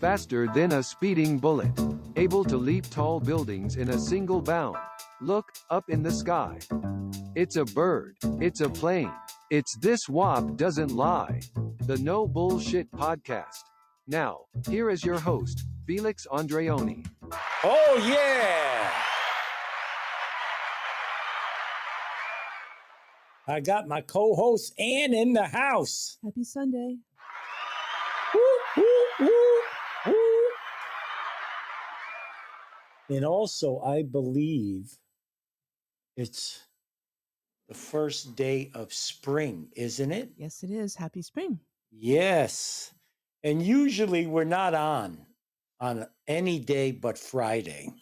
faster than a speeding bullet, able to leap tall buildings in a single bound. Look, up in the sky. It's a bird, it's a plane, it's this WAP doesn't lie. The No Bullshit Podcast. Now, here is your host, Felix Andreoni. Oh, yeah. I got my co host Ann in the house. Happy Sunday. And also, I believe it's the first day of spring, isn't it? Yes, it is. Happy spring. Yes. And usually we're not on on any day but Friday,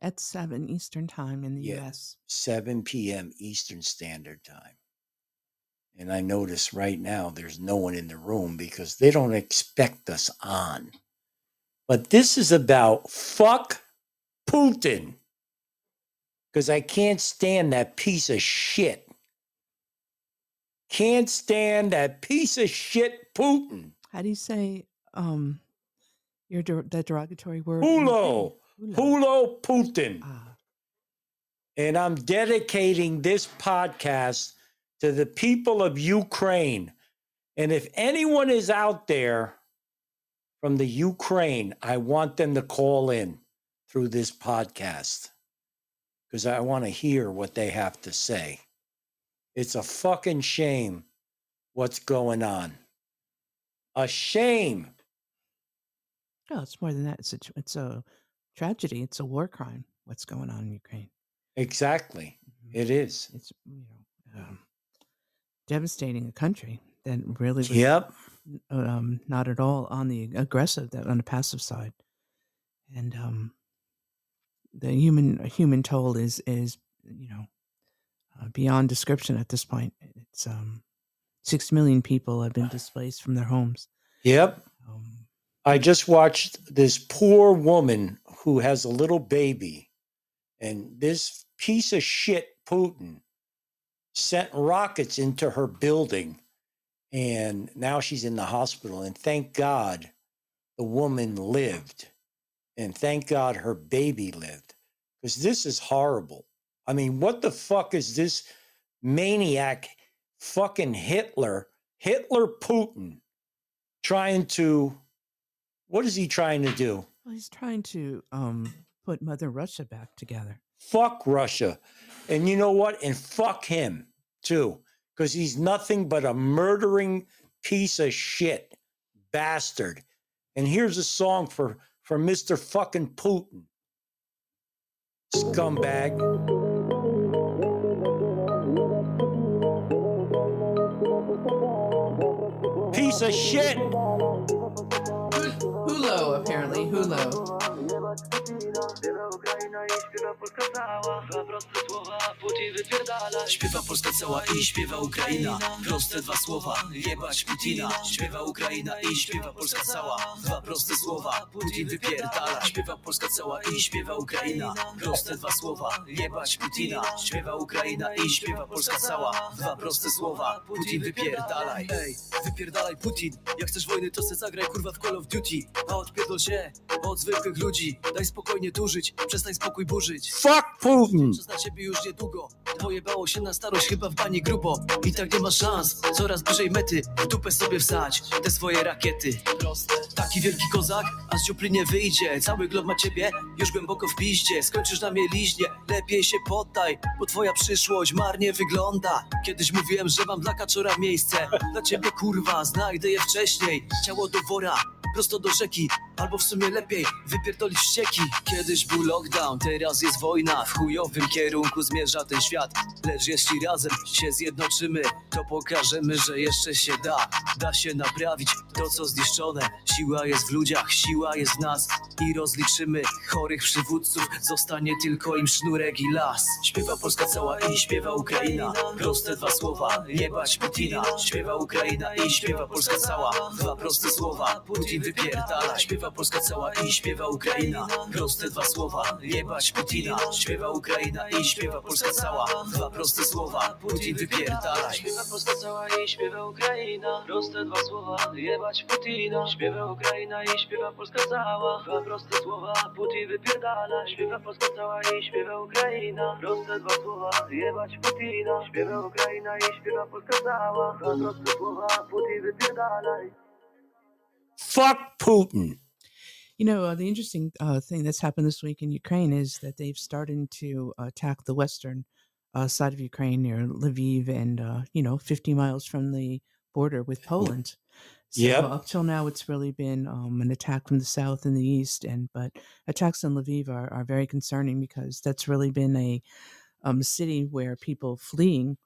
At 7 Eastern Time in the Yeah. US. 7 p.m. Eastern Standard Time. And I notice right now there's no one in the room because they don't expect us on. But this is about fuck Putin. Because I can't stand that piece of shit. Can't stand that piece of shit Putin. How do you say um your der- the derogatory word? Hulo. Hulo Putin. Ah, And I'm dedicating this podcast to the people of Ukraine. And if anyone is out there from the Ukraine, I want them to call in through this podcast because I want to hear what they have to say. It's a fucking shame what's going on. A shame. no, it's more than that. It's a, it's a tragedy. It's a war crime. What's going on in Ukraine? Exactly. Mhm. It is. It's you know um, devastating a country that really was Yep. um, not at all on the aggressive, that on the passive side, and um, the human human toll is is you know uh, beyond description at this point. It's um, six million people have been displaced from their homes. Yep. Um, I just watched this poor woman who has a little baby, and this piece of shit Putin sent rockets into her building, and now she's in the hospital. And thank God the woman lived, and thank God her baby lived, because this is horrible. I mean, what the fuck is this maniac fucking Hitler, Hitler Putin, trying to? What is he trying to do? well, he's trying to um, put Mother Russia back together. Fuck Russia. And you know what? And fuck him too, because he's nothing but a murdering piece of shit bastard. And here's a song for, for Mr. fucking Putin. Scumbag. Piece of shit. Hulo, apparently Hulo. Śpiewa Polska cała i śpiewa Ukraina. Proste dwa słowa, jebać Putina. Śpiewa Ukraina i śpiewa Polska cała. Dwa proste słowa, Putin wypierdala. Śpiewa Polska cała i śpiewa Ukraina. Proste dwa słowa, jebać Putina. Śpiewa Ukraina i śpiewa Polska cała. Dwa proste słowa, Putin wypierdalaj. Ej, wypierdalaj Putin. Jak chcesz wojny to se zagraj kurwa w Call of Duty A odpierdol się od zwykłych ludzi. Daj spokojnie tu żyć, przestań spokój burzyć. Fuck Putin. Czas na ciebie już niedługo. Pojebało się na starość chyba w bani grubo. I tak nie ma szans, coraz bliżej mety. W dupę sobie wsać te swoje rakiety. Proste. Taki wielki kozak, a z dziupli nie wyjdzie. Cały glob ma ciebie już głęboko w piździe. Skończysz na mieliźnie, lepiej się poddaj Bo twoja przyszłość marnie wygląda. Kiedyś mówiłem, że mam dla kaczora miejsce. Dla ciebie kurwa, znajdę je wcześniej. Ciało do wora, prosto do rzeki aqui. Albo w sumie lepiej wypierdolić ścieki. Kiedyś był lockdown, teraz jest wojna. W chujowym kierunku zmierza ten świat. Lecz jeśli razem się zjednoczymy To pokażemy, że jeszcze się da. Da się naprawić to co zniszczone. Siła jest w ludziach, siła jest w nas. I rozliczymy chorych przywódców. Zostanie tylko im sznurek i las. Śpiewa Polska cała i śpiewa Ukraina. Proste dwa słowa, jebać Putina. Śpiewa Ukraina i śpiewa Polska cała. Dwa proste słowa, Putin wypierdala. Śpiewa Polska cała i śpiewa Ukraina. Proste dwa słowa, jebać Putina. Śpiewa Ukraina i śpiewa Polska cała. Dwa proste słowa Putin wypierdalaj. Śpiewa Polska cała i śpiewa Ukraina. Proste dwa słowa, jebać Putina. Śpiewa Ukraina i śpiewa Polska cała. Dwa proste słowa, Putin wypierdala. Śpiewa Polska cała i śpiewa Ukraina. Proste dwa słowa, jebać Putina. Śpiewa Ukraina i śpiewa Polska cała. Dwa proste słowa, Putin wypierdalaj. Fuck Putin. You know, uh, the interesting uh, thing that's happened this week in Ukraine is that they've started to attack the western uh, side of Ukraine near Lviv and, uh, you know, 50 miles from the border with Poland. So Yep. up till now, it's really been um, an attack from the south and the east, and but attacks on Lviv are, are very concerning because that's really been a um, city where people fleeing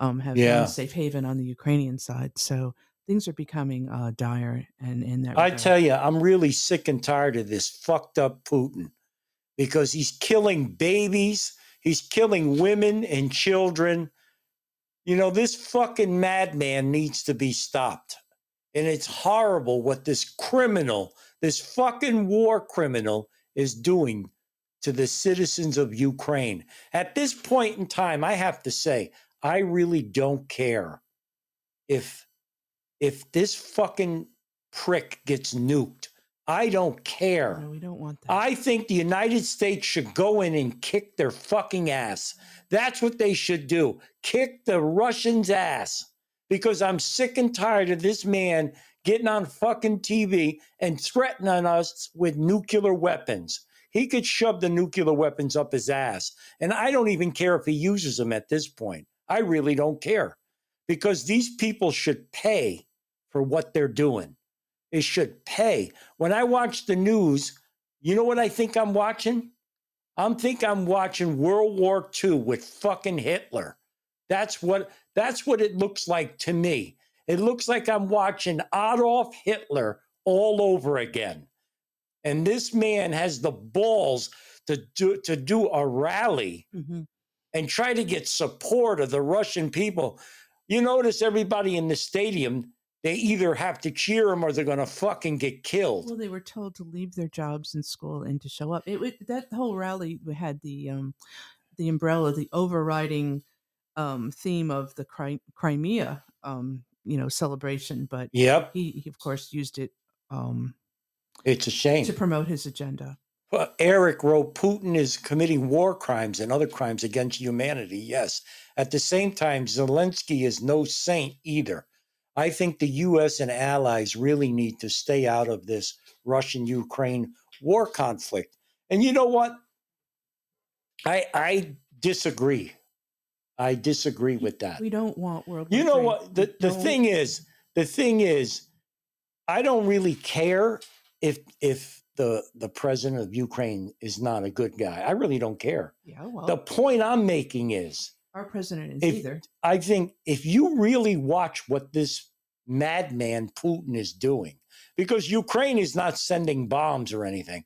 um, have Yeah. safe haven on the Ukrainian side. So things are becoming uh, dire, and in that I tell you, I'm really sick and tired of this fucked up Putin because he's killing babies, he's killing women and children. You know, this fucking madman needs to be stopped. And it's horrible what this criminal, this fucking war criminal, is doing to the citizens of Ukraine. At this point in time, I have to say, I really don't care if if this fucking prick gets nuked. I don't care. No, we don't want that. I think the United States should go in and kick their fucking ass. That's what they should do. Kick the Russians' ass. Because I'm sick and tired of this man getting on fucking TV and threatening us with nuclear weapons. He could shove the nuclear weapons up his ass. And I don't even care if he uses them at this point. I really don't care. Because these people should pay for what they're doing. They should pay. When I watch the news, you know what I think I'm watching? I'm think I'm watching World War II with fucking Hitler. That's what that's what it looks like to me. It looks like I'm watching Adolf Hitler all over again. And this man has the balls to do to do a rally hmm and try to get support of the Russian people. You notice everybody in the stadium, they either have to cheer him or they're going to fucking get killed. Well, they were told to leave their jobs in school and to show up. It, would that whole rally had the um, the umbrella, the overriding um, theme of the Cri- Crimea, um, you know, celebration. But Yep, he, he of course, used it um, it's a shame. to promote his agenda. Well, Eric wrote Putin is committing war crimes and other crimes against humanity. Yes. At the same time, Zelensky is no saint either. I think the U.S. and allies really need to stay out of this Russian Ukraine war conflict. And you know what? I I disagree. I disagree with that. We don't want World. You know what? We The the don't- thing is, the thing is, I don't really care if if the the president of Ukraine is not a good guy. I really don't care. Yeah, well, The point I'm making is our president is if- either. I think if you really watch what this madman Putin is doing, because Ukraine is not sending bombs or anything,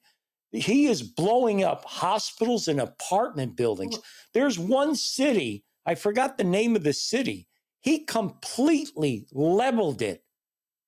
he is blowing up hospitals and apartment buildings. Well- There's one city, I forgot the name of the city, he completely leveled it.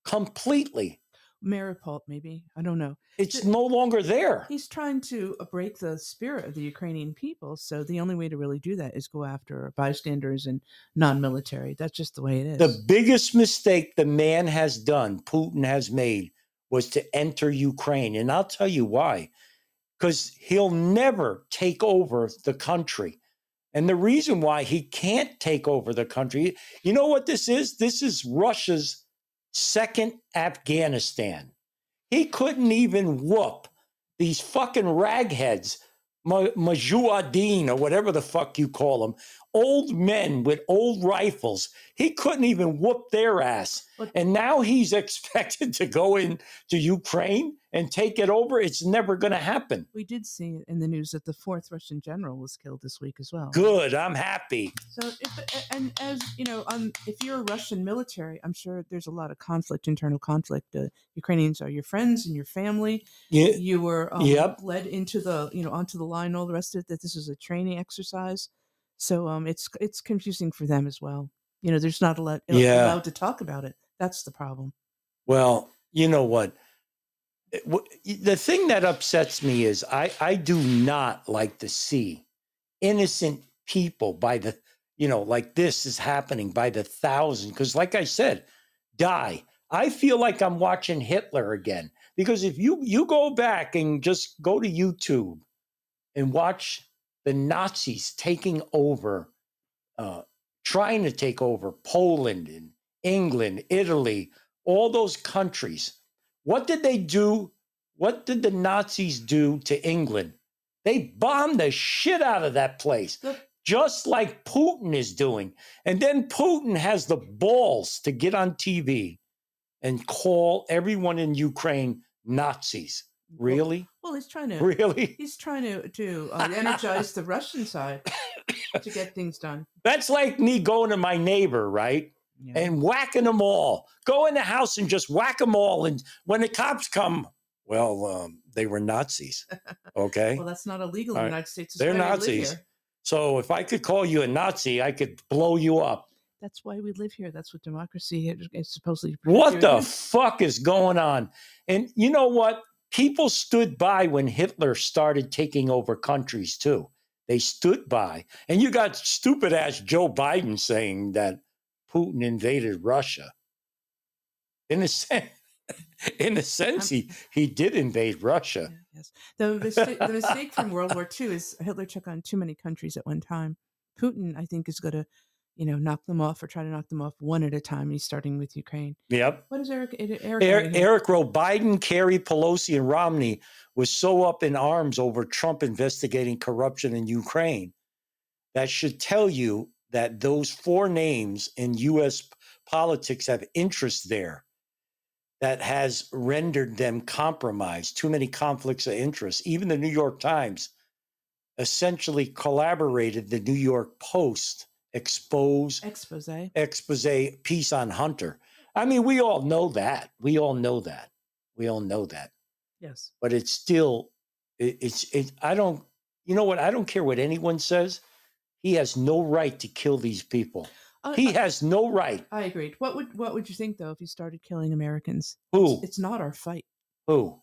Completely. Maripol, maybe I don't know. It's no longer there. He's trying to uh, break the spirit of the Ukrainian people. So the only way to really do that is go after bystanders and non-military. That's just the way it is. The biggest mistake the man has done, Putin has made, was to enter Ukraine. And I'll tell you why. Because he'll never take over the country. And the reason why he can't take over the country, you know what this is? This is Russia's second Afghanistan. He couldn't even whoop these fucking ragheads, Mujahideen or whatever the fuck you call them, old men with old rifles. He couldn't even whoop their ass. And now he's expected to go into Ukraine and take it over. It's never going to happen. we did see in the news that the fourth Russian general was killed this week as well. Good. I'm happy. So, if, and as you know, um, if you're a Russian military, I'm sure there's a lot of conflict, internal conflict. Uh, Ukrainians are your friends and your family. Yeah. You were um, Yep. led into the, you know, onto the line, all the rest of it. That this is a training exercise. So, um, it's it's confusing for them as well. You know, there's not a lot Yeah. allowed to talk about it. That's the problem. Well, you know what? The thing that upsets me is I, I do not like to see innocent people by the you know, like this is happening by the thousand. Because, like I said, die. I feel like I'm watching Hitler again. Because if you you go back and just go to YouTube and watch the Nazis taking over, uh, trying to take over Poland and England, Italy, all those countries. What did they do? What did the Nazis do to England? They bombed the shit out of that place, just like Putin is doing. And then Putin has the balls to get on TV and call everyone in Ukraine Nazis. Really? Well, he's trying to. Really? He's trying to to uh, energize the Russian side to get things done. That's like me going to my neighbor, right? Yeah. and whacking them all. Go in the house and just whack them all. And when the cops come, well, um, they were Nazis. Okay. well, that's not illegal in the. United States. They're Nazis. so if I could call you a Nazi, I could blow you up. That's why we live here. That's what democracy is is supposedly. What the fuck is going on? And you know what? People stood by when Hitler started taking over countries too. They stood by. And you got stupid ass Joe Biden saying that Putin invaded Russia. In a sense, in a sense, he, he did invade Russia. Yeah, yes. The mistake, the mistake from World War II is Hitler took on too many countries at one time. Putin, I think, is going to, you know, knock them off or try to knock them off one at a time. He's starting with Ukraine. Yep. What is Eric? Eric, Eric, Eric, writing here? Eric wrote Biden, Kerry, Pelosi, and Romney was so up in arms over Trump investigating corruption in Ukraine. That should tell you that those four names in U.S. politics have interest there that has rendered them compromised. Too many conflicts of interest. Even the New York Times essentially collaborated the New York Post expose expose. expose piece on Hunter. I mean, we all know that. We all know that. We all know that. Yes. But it's still, it, it's, it, I don't, you know what? I don't care what anyone says. He has no right to kill these people. Uh, He uh, has no right. I agreed. What would what would you think though if he started killing Americans? Who? It's not our fight. Who?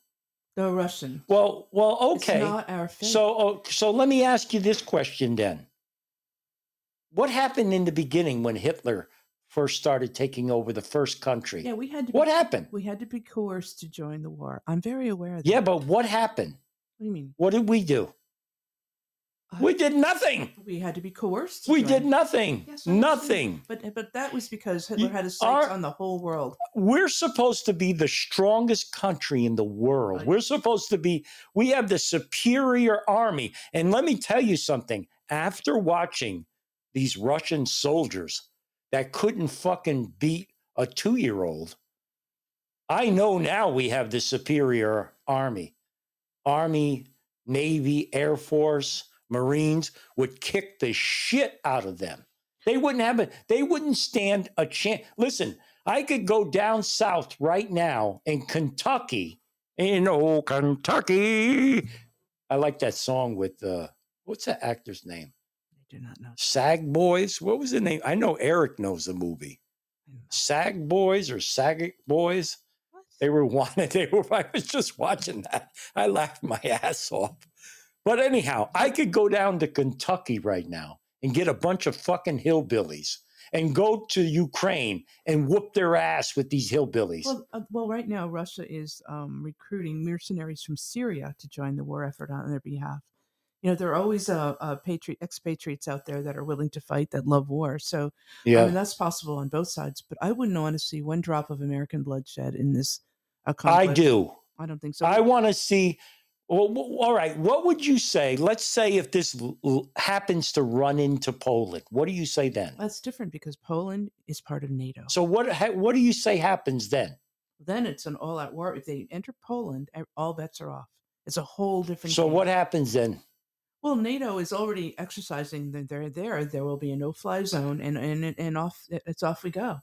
The Russian. Well, well, okay. It's not our fight. So, oh, so let me ask you this question then. What happened in the beginning when Hitler first started taking over the first country? yeah, we had to. what be, happened? We had to be coerced to join the war. I'm very aware of that. Yeah, but what happened? What do you mean? What did we do? Uh, We did nothing. we had to be coerced. We did nothing. Yes, Nothing. But but that was because Hitler You had his sights on the whole world. We're supposed to be the strongest country in the world. Right. We're supposed to be, we have the superior army. And let me tell you something after watching these Russian soldiers that couldn't fucking beat a two year old, I know now we have the superior army. Army, Navy, Air Force, Marines would kick the shit out of them. They wouldn't have it. They wouldn't stand a chance. Listen, I could go down south right now in Kentucky, in old Kentucky. I like that song with uh, what's that actor's name? Do not know. Sag Boys. What was the name? I know Eric knows the movie. I don't know. Sag Boys or Sag Boys. What? They were wanted. They were. I was just watching that. I laughed my ass off. But anyhow, I could go down to Kentucky right now and get a bunch of fucking hillbillies and go to Ukraine and whoop their ass with these hillbillies. Well, uh, well, right now Russia is um, recruiting mercenaries from Syria to join the war effort on their behalf. You know, there are always uh, uh, patriot expatriates out there that are willing to fight that love war. So yeah I mean, that's possible on both sides. But I wouldn't want to see one drop of American bloodshed in this. Uh, I do. I don't think so. I want to see. Well, all right. What would you say? Let's say if this l- happens to run into Poland, what do you say then? That's different because Poland is part of NATO. So what? ha- What do you say happens then? then it's an all-out war. If they enter Poland, all bets are off. It's a whole different. So game. what happens then? Well, NATO is already exercising that they're there. There will be a no-fly zone, and and and off it's off we go.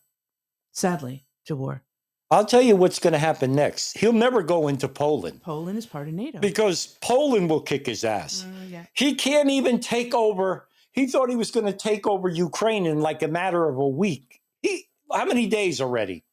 Sadly, to war. I'll tell you what's going to happen next. He'll never go into Poland Poland is part of NATO. because Poland will kick his ass. Mm, yeah. He can't even take over. He thought he was going to take over Ukraine in like a matter of a week. He how many days already?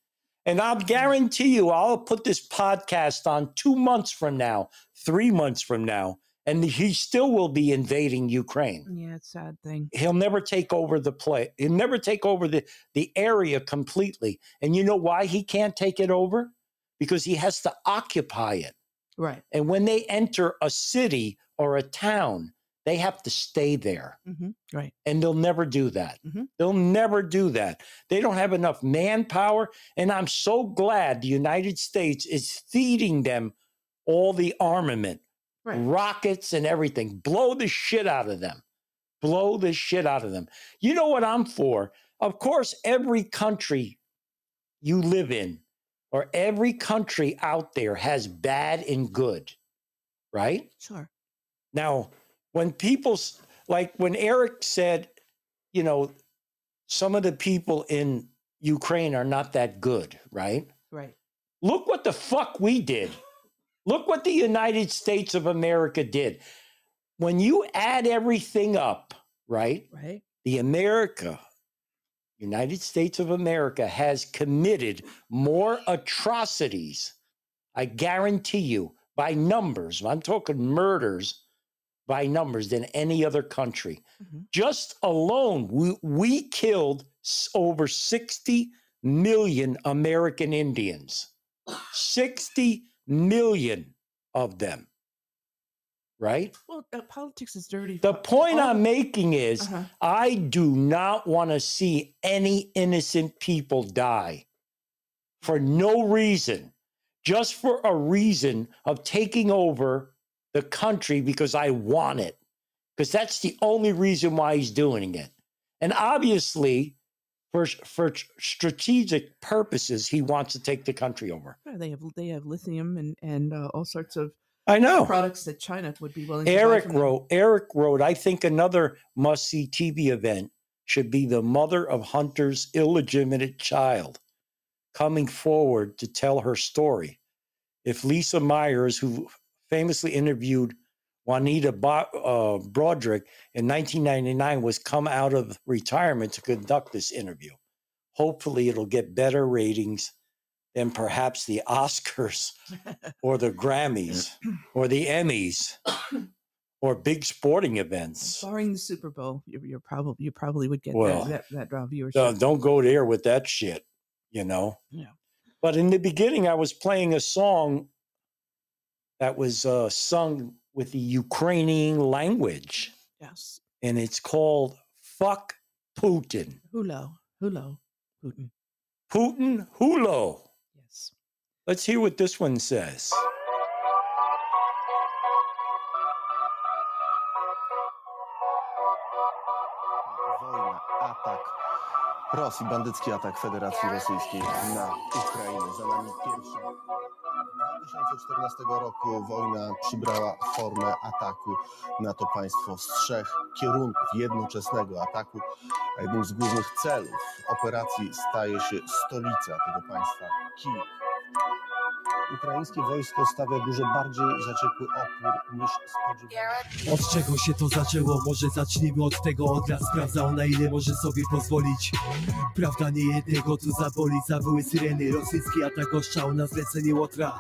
And I'll guarantee you, I'll put this podcast on two months from now, three months from now, and he still will be invading Ukraine. Yeah, it's a sad thing. He'll never take over the play. He'll never take over the, the area completely. And you know why he can't take it over? Because he has to occupy it. Right. And when they enter a city or a town, they have to stay there. hmm Right. And they'll never do that. Mhm. They'll never do that. They don't have enough manpower. And I'm so glad the United States is feeding them all the armament, Right. rockets, and everything. Blow the shit out of them. Blow the shit out of them. You know what I'm for? Of course, every country you live in or every country out there has bad and good, right? Sure. Now, when people like when Eric said, you know, some of the people in Ukraine are not that good, right? Right. Look what the fuck we did. Look what the United States of America did. When you add everything up, right? Right. The America, United States of America has committed more atrocities, I guarantee you, by numbers. I'm talking murders by numbers than any other country. Mhm. Just alone, we, we killed over 60 million American Indians. 60 million of them. Right? Well, uh, politics is dirty. The point all I'm making is Uh-huh. I do not want to see any innocent people die for no reason, just for a reason of taking over the country because I want it. Because that's the only reason why he's doing it. And obviously, for, for strategic purposes, he wants to take the country over. Yeah, they have they have lithium and and uh, all sorts of I know. products that China would be willing. Eric wrote, Eric wrote, I think another must see TV event should be the mother of Hunter's illegitimate child coming forward to tell her story. If Lisa Myers, who famously interviewed Juanita Bo- uh, Broderick in 1999, was come out of retirement to conduct this interview. Hopefully, it'll get better ratings than perhaps the Oscars or the Grammys or the Emmys or big sporting events. Barring the Super Bowl, you're, you're probably you probably would get Well, that that, that draw viewership. Uh, don't go there with that shit, you know. Yeah. But in the beginning, I was playing a song that was uh, sung with the Ukrainian language, yes. and it's called "Fuck Putin." Hulo. Hulo. Putin. Putin hulo. Yes. Let's hear what this one says. Rosji, bandycki atak Federacji Rosyjskiej na Ukrainę. Za nami pierwsza. 2014 roku wojna przybrała formę ataku na to państwo z trzech kierunków jednoczesnego ataku, a jednym z głównych celów operacji staje się stolica tego państwa Kijów. Ukraińskie wojsko stawia dużo bardziej zaciekły opór niż spodziewano. Od czego się to zaczęło? Może zacznijmy od tego Od lat sprawdzał na ile może sobie pozwolić. Prawda nie jednego tu zaboli Zawyły syreny, rosyjski atak oszczał na zlecenie Łotra.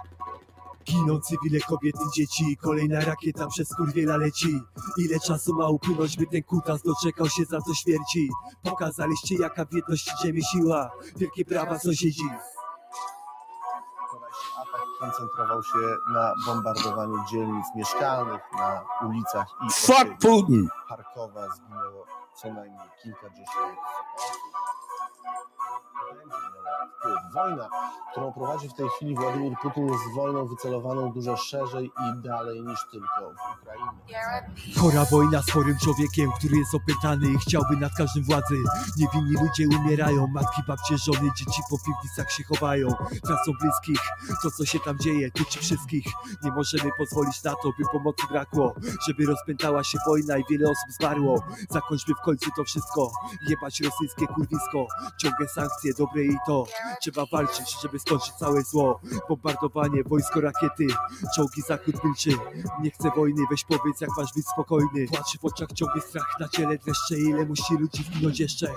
Giną cywile, kobiety, dzieci. Kolejna rakieta przez kurwiela leci. Ile czasu ma upłynąć, by ten kutas doczekał się za to śmierci? Pokazaliście jaka w jedności ziemi siła. Wielkie brawa sąsiedzi atak koncentrował się na bombardowaniu dzielnic mieszkalnych na ulicach i Fuck. Putin. Charkowa zginęło co najmniej kilkadziesiąt osób. Wojna, którą prowadzi w tej chwili Władimir Putin, jest wojną wycelowaną dużo szerzej i dalej niż tylko w Ukrainie. Chora wojna z chorym człowiekiem, który jest opętany i chciałby nad każdym władzy. Niewinni ludzie umierają, matki, babcie, żony, dzieci po piwnicach się chowają. Tracą bliskich, to co się tam dzieje, tyczy wszystkich. Nie możemy pozwolić na to, by pomocy brakło. Żeby rozpętała się wojna i wiele osób zmarło. Zakończmy w końcu to wszystko, jebać rosyjskie kurwisko. Ciągłe sankcje, dobre i to. Trzeba walczyć, żeby skończyć całe zło. Bombardowanie, wojsko, rakiety. Czołgi, zachód milczy. Nie chcę wojny, weź powiedz jak masz być spokojny. Płaczy w oczach ciągły strach, na ciele. Dreszcze Ile musi ludzi zginąć jeszcze?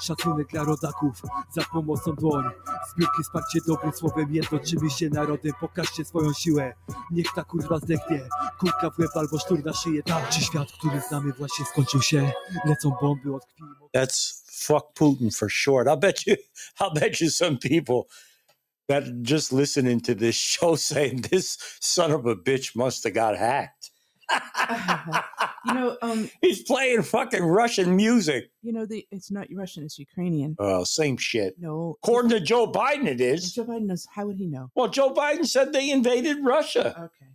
Szacunek dla rodaków, za pomocą dłoń. Zbiórki, wsparcie dobrym słowem. Jednoczymy się narodem, pokażcie swoją siłę. Niech ta kurwa zdechnie. Kulka w łeb albo sztur na szyję. Tam czy świat, który znamy właśnie skończył się? Lecą bomby od krwi That's fuck Putin for short. I'll bet you, I'll bet you some people that just listening to this show saying this son of a bitch must have got hacked. you know, um, He's playing fucking Russian music. you know, the it's not Russian, it's Ukrainian. Oh, same shit. No, According to Joe Biden, it is. Joe Biden knows. How would he know? Well, Joe Biden said they invaded Russia. Okay.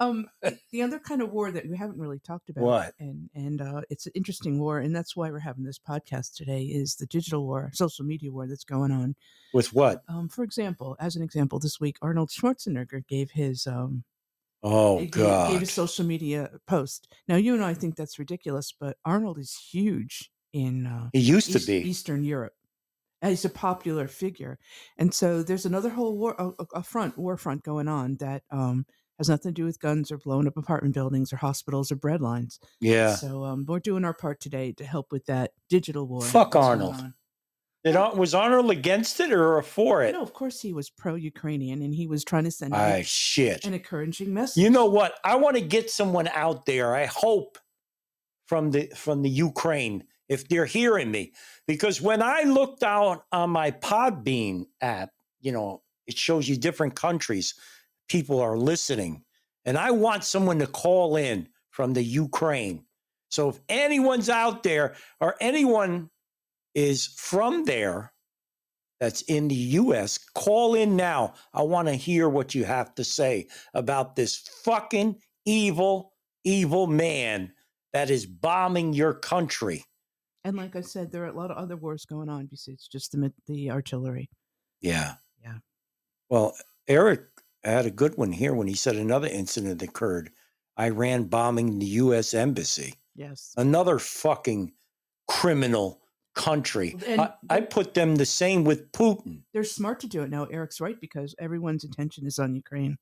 Um, the other kind of war that we haven't really talked about, What? and and uh, it's an interesting war, and that's why we're having this podcast today. Is the digital war, social media war that's going on. With what? Um, for example, as an example, this week Arnold Schwarzenegger gave his um Oh, he gave, gave God. his social media post. Now you and I think that's ridiculous, but Arnold is huge in uh, He used to be. Eastern Europe. And he's a popular figure, and so there's another whole war, a, a- a front, war front going on that um, has nothing to do with guns or blowing up apartment buildings or hospitals or bread lines. Yeah. So um, we're doing our part today to help with that digital war. Fuck Arnold. on. Did, was Arnold against it or for it? No, of course he was pro-Ukrainian, and he was trying to send Ah, shit. an encouraging message. You know what? I want to get someone out there. I hope from the from the Ukraine if they're hearing me, because when I looked out on my Podbean app, you know, it shows you different countries. People are listening, and I want someone to call in from the Ukraine. So if anyone's out there or anyone is from there that's in the US, call in now. I want to hear what you have to say about this fucking evil, evil man that is bombing your country. And like I said, there are a lot of other wars going on besides just the the artillery. Yeah. Yeah. Well, Eric had a good one here when he said another incident occurred. Iran bombing the US embassy. Yes. Another fucking criminal country. And I, I put them the same with Putin. They're smart to do it now. Eric's right because everyone's attention is on Ukraine.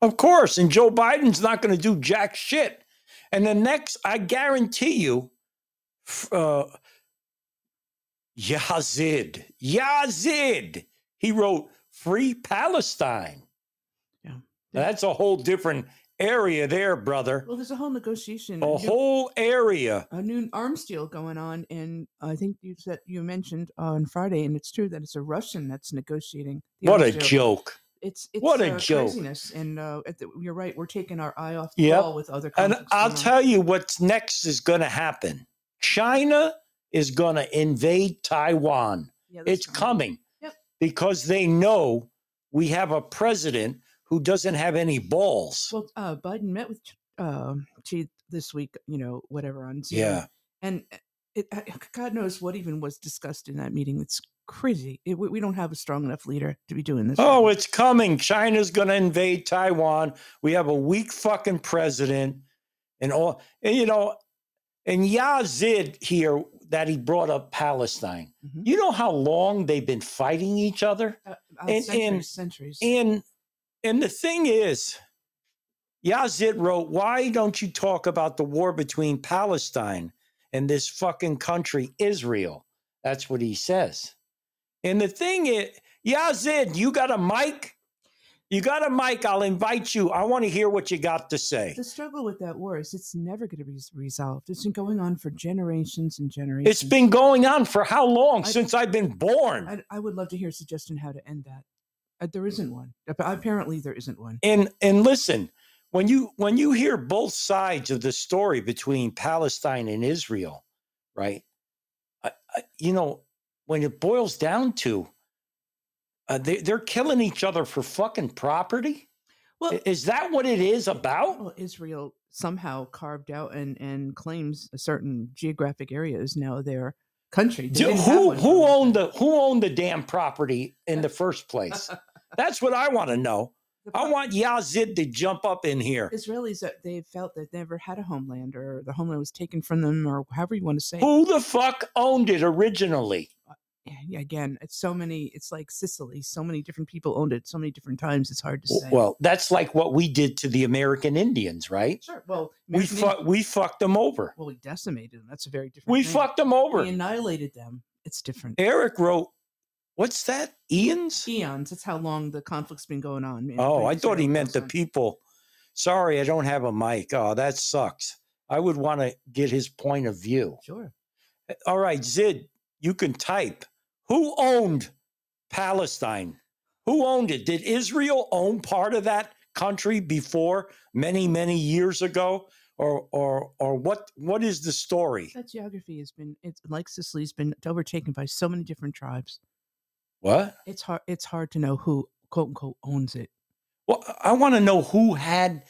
Of course. And Joe Biden's not going to do jack shit. And the next, I guarantee you, uh, Yazid, Yazid, he wrote Free Palestine. Yeah. That's a whole different area there, brother. Well, there's a whole negotiation, A new- whole area. a new arms deal going on, and I think you said you mentioned on Friday, and it's true that it's a Russian that's negotiating. the What a deal. joke. It's, it's What a uh, joke. Craziness, and uh, at the, you're right. We're taking our eye off the Yep. ball with other. Countries. And I'll tell you what's next is going to happen. China is going to invade Taiwan. Yeah, It's coming. coming Yep. because they know we have a president who doesn't have any balls. Well, uh, Biden met with uh, Xi this week. You know, whatever on Zoom. Yeah. and uh, it, God knows what even was discussed in that meeting. It's crazy. It, we don't have a strong enough leader to be doing this. Oh, now. it's coming. China's going to invade Taiwan. We have a weak fucking president and all. And, you know, and Yazid here that he brought up Palestine. Mhm. You know how long they've been fighting each other? Uh, uh, and- centuries, and- centuries. And and the thing is, Yazid wrote, "Why don't you talk about the war between Palestine and this fucking country, Israel?" That's what he says. And the thing is, Yazid, you got a mic? You got a mic? I'll invite you. I want to hear what you got to say. the struggle with that war is it's never going to be resolved. It's been going on for generations and generations. It's been going on for how long? I- Since I've been born. I, I would love to hear a suggestion how to end that. Uh, there isn't one. Apparently, there isn't one. and and listen when you when you hear both sides of the story between palestine and israel right you know when it boils down to uh, they, they're killing each other for fucking property Well, is that what it is about well, Israel somehow carved out and, and claims a certain geographic area is now their country. Who one for a who owned the who owned the damn property in the first place that's what i want to know i want yazid to jump up in here Israelis that they felt that they never had a homeland or the homeland was taken from them or however you want to say. it. who the fuck owned it originally uh, yeah, again, it's so many. It's like Sicily. So many different people owned it. So many different times. It's hard to say. Well, that's like what we did to the American Indians, right? sure. Well, We American fu- we fucked them over. Well, we decimated them. That's a very different. We thing. fucked them over. We annihilated them. It's different. Eric wrote, "What's that? Ian's?" Eons. That's how long the conflict's been going on. Oh, I thought he meant the people. Sorry, I don't have a mic. Oh, that sucks. I would want to get his point of view. Sure. Eh, all right, Zid, you can type. Who owned Palestine? Who owned it? Did Israel own part of that country before many, many years ago? Or or or what what is the story? That geography has been. It's like Sicily's been overtaken by so many different tribes. What? It's hard. It's hard to know who quote unquote owns it. Well, I want to know who had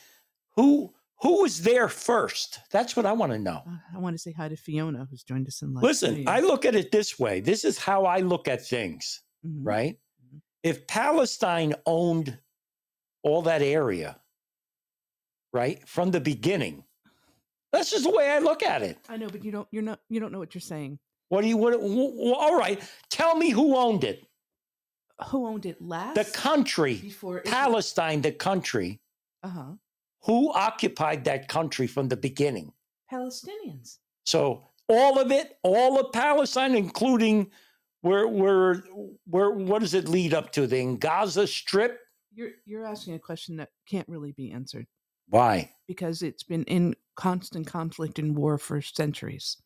who who was there first. That's what I want to know. Uh, I want to say hi to Fiona, who's joined us in live. Listen. I look at it this way. This is how I look at things, Mhm. right? Mhm. If Palestine owned all that area, right, from the beginning, that's just the way I look at it. I know, but you don't. You're not. You don't know what you're saying. What do you, what, wh- wh- all right, tell me who owned it. Who owned it last? The country, before Palestine, the country. Uh huh. Who occupied that country from the beginning? Palestinians. So all of it, all of Palestine, including where where where what does it lead up to? The Gaza Strip? You're you're asking a question that can't really be answered Why? because it's been in constant conflict and war for centuries.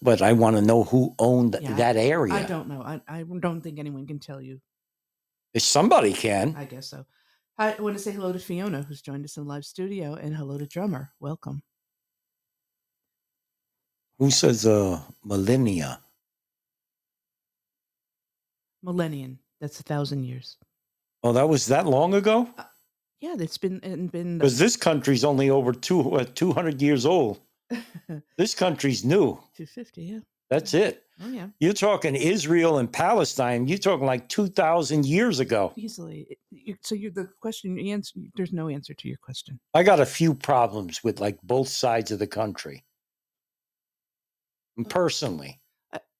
But I want to know who owned Yeah, that area. I don't know. I, I don't think anyone can tell you. If somebody can. I guess so. I want to say hello to Fiona, who's joined us in live studio, and hello to Drummer. Welcome. Who says uh millennia? Millennium. That's a thousand years. Oh, that was that long ago? Yeah, it's been and been. Because this country's only over two uh, 200 years old. This country's new. Two fifty. Yeah. That's it. Oh yeah. You're talking Israel and Palestine. You're talking like 2,000 years ago. Easily. So you the question you answer. There's no answer to your question. I got a few problems with like both sides of the country. Personally,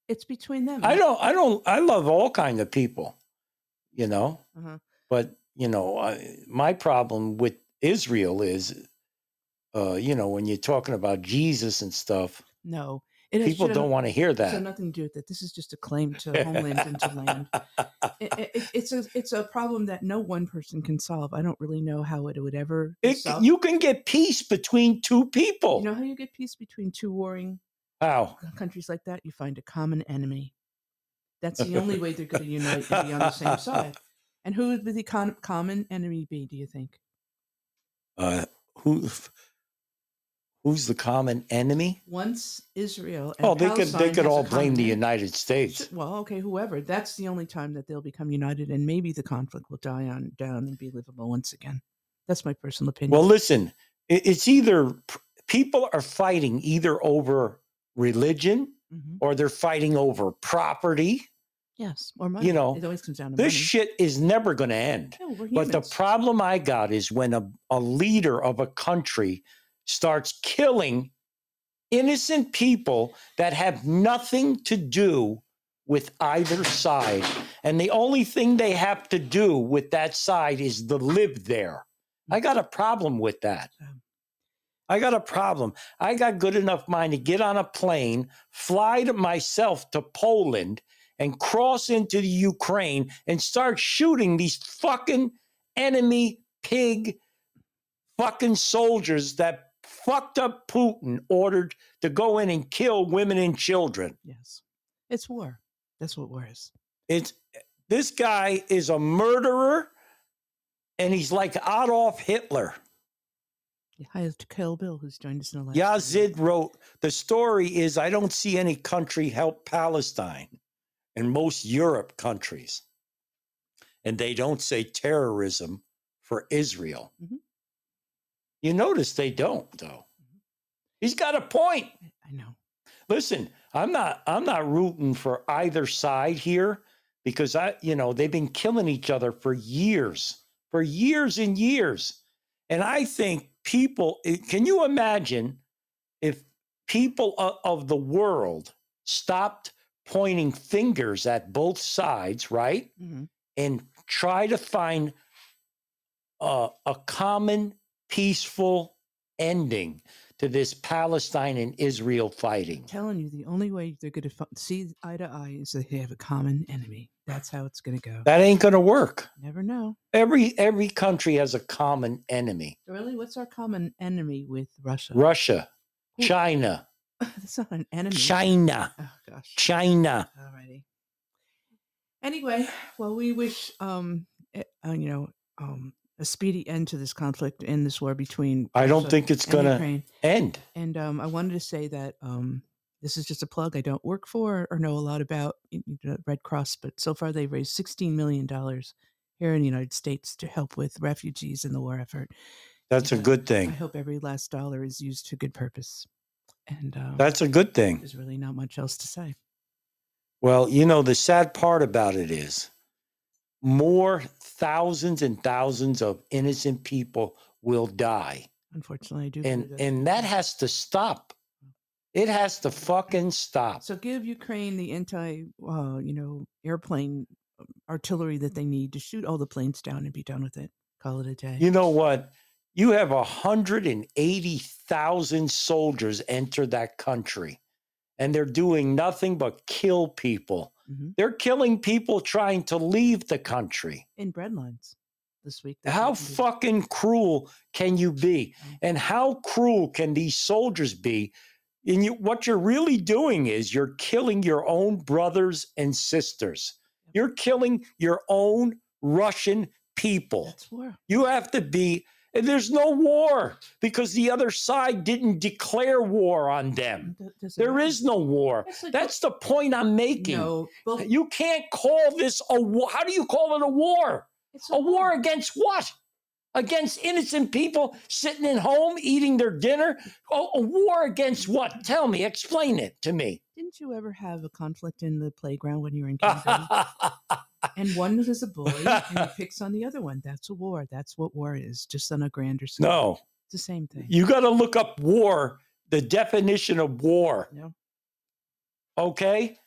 It's between them. I don't, I don't, I love all kind of people, you know, Uh-huh. but you know, I, my problem with Israel is, uh, you know, when you're talking about Jesus and stuff, No. It people don't want to hear that. nothing to do with it. This is just a claim to homeland and to land. It, it, it's a it's a problem that no one person can solve. I don't really know how it would ever. It, you can get peace between two people. You know how you get peace between two warring How? countries like that? You find a common enemy. That's the only way they're going to unite and be on the same side. And who would the con- common enemy be? Do you think? Uh, who? Who's the common enemy? Once Israel. And Oh, they could they could has a all blame the United States. Well, okay, whoever. That's the only time that they'll become united, and maybe the conflict will die on down and be livable once again. That's my personal opinion. Well, listen, it's either p- people are fighting either over religion Mhm. or they're fighting over property. yes, or money. You know, it always comes down to This shit is never going to end. No, we're But the humans. problem I got is when a, a leader of a country starts killing innocent people that have nothing to do with either side. And the only thing they have to do with that side is to live there. I got a problem with that. I got a problem. I got good enough mind to get on a plane, fly to myself to Poland, and cross into the Ukraine and start shooting these fucking enemy pig fucking soldiers that fucked up Putin ordered to go in and kill women and children. yes, it's war. That's what war is. It's this guy is a murderer and he's like Adolf Hitler. Hi Kill Bill, who's joined us in the last. Yazid wrote, the story is I don't see any country help Palestine and most Europe countries. And they don't say terrorism for Israel. Mhm. You notice they don't, though. He's got a point. I know. Listen, I'm not I'm not rooting for either side here because I, you know, they've been killing each other for years, for years and years. And I think people, eh, can you imagine if people of the world stopped pointing fingers at both sides, right? Mhm. And try to find a, a common peaceful ending to this Palestine and Israel fighting. I'm telling you, the only way they're going to see eye to eye is that they have a common enemy. That's how it's going to go. That ain't going to work. Never know. Every every country has a common enemy. Really, what's our common enemy with Russia? Russia, Who- China, That's not an enemy. China, Oh gosh. China. Alrighty. Anyway, well, we wish um, eh, uh, you know, um, a speedy end to this conflict and this war between. I don't Russia think it's going to end. And um, I wanted to say that um, this is just a plug I don't work for or know a lot about Red Cross, but so far they've raised $16 million here in the United States to help with refugees in the war effort. That's a Yeah, good I hope every last dollar is used to good purpose. And um, That's a good thing. there's really not much else to say. Well, you know, the sad part about it is more thousands and thousands of innocent people will die. Unfortunately, I do. And that's and that has to stop. It has to fucking stop. So give Ukraine the anti, uh, you know, airplane um, artillery that they need to shoot all the planes down and be done with it. Call it a day. You know what? You have 180,000 soldiers enter that country and they're doing nothing but kill people. Mhm. They're killing people trying to leave the country. In breadlines this week. How fucking cruel can you be? Mm. And how cruel can these soldiers be? And you, what you're really doing is you're killing your own brothers and sisters. You're killing your own Russian people. That's war. You have to be, and there's no war because the other side didn't declare war on them. There is no war. That's the point I'm making. no. Well, You can't call this a war. How do you call it a war? it's A war against what? Against innocent people sitting at home eating their dinner? Oh, a war against what? Tell me, explain it to me. Didn't you ever have a conflict in the playground when you were in kindergarten? and one is a boy and he picks on the other one. That's a war. That's what war is, just on a grander scale. no, It's the same thing. you got to look up war, the definition of war. No. Okay?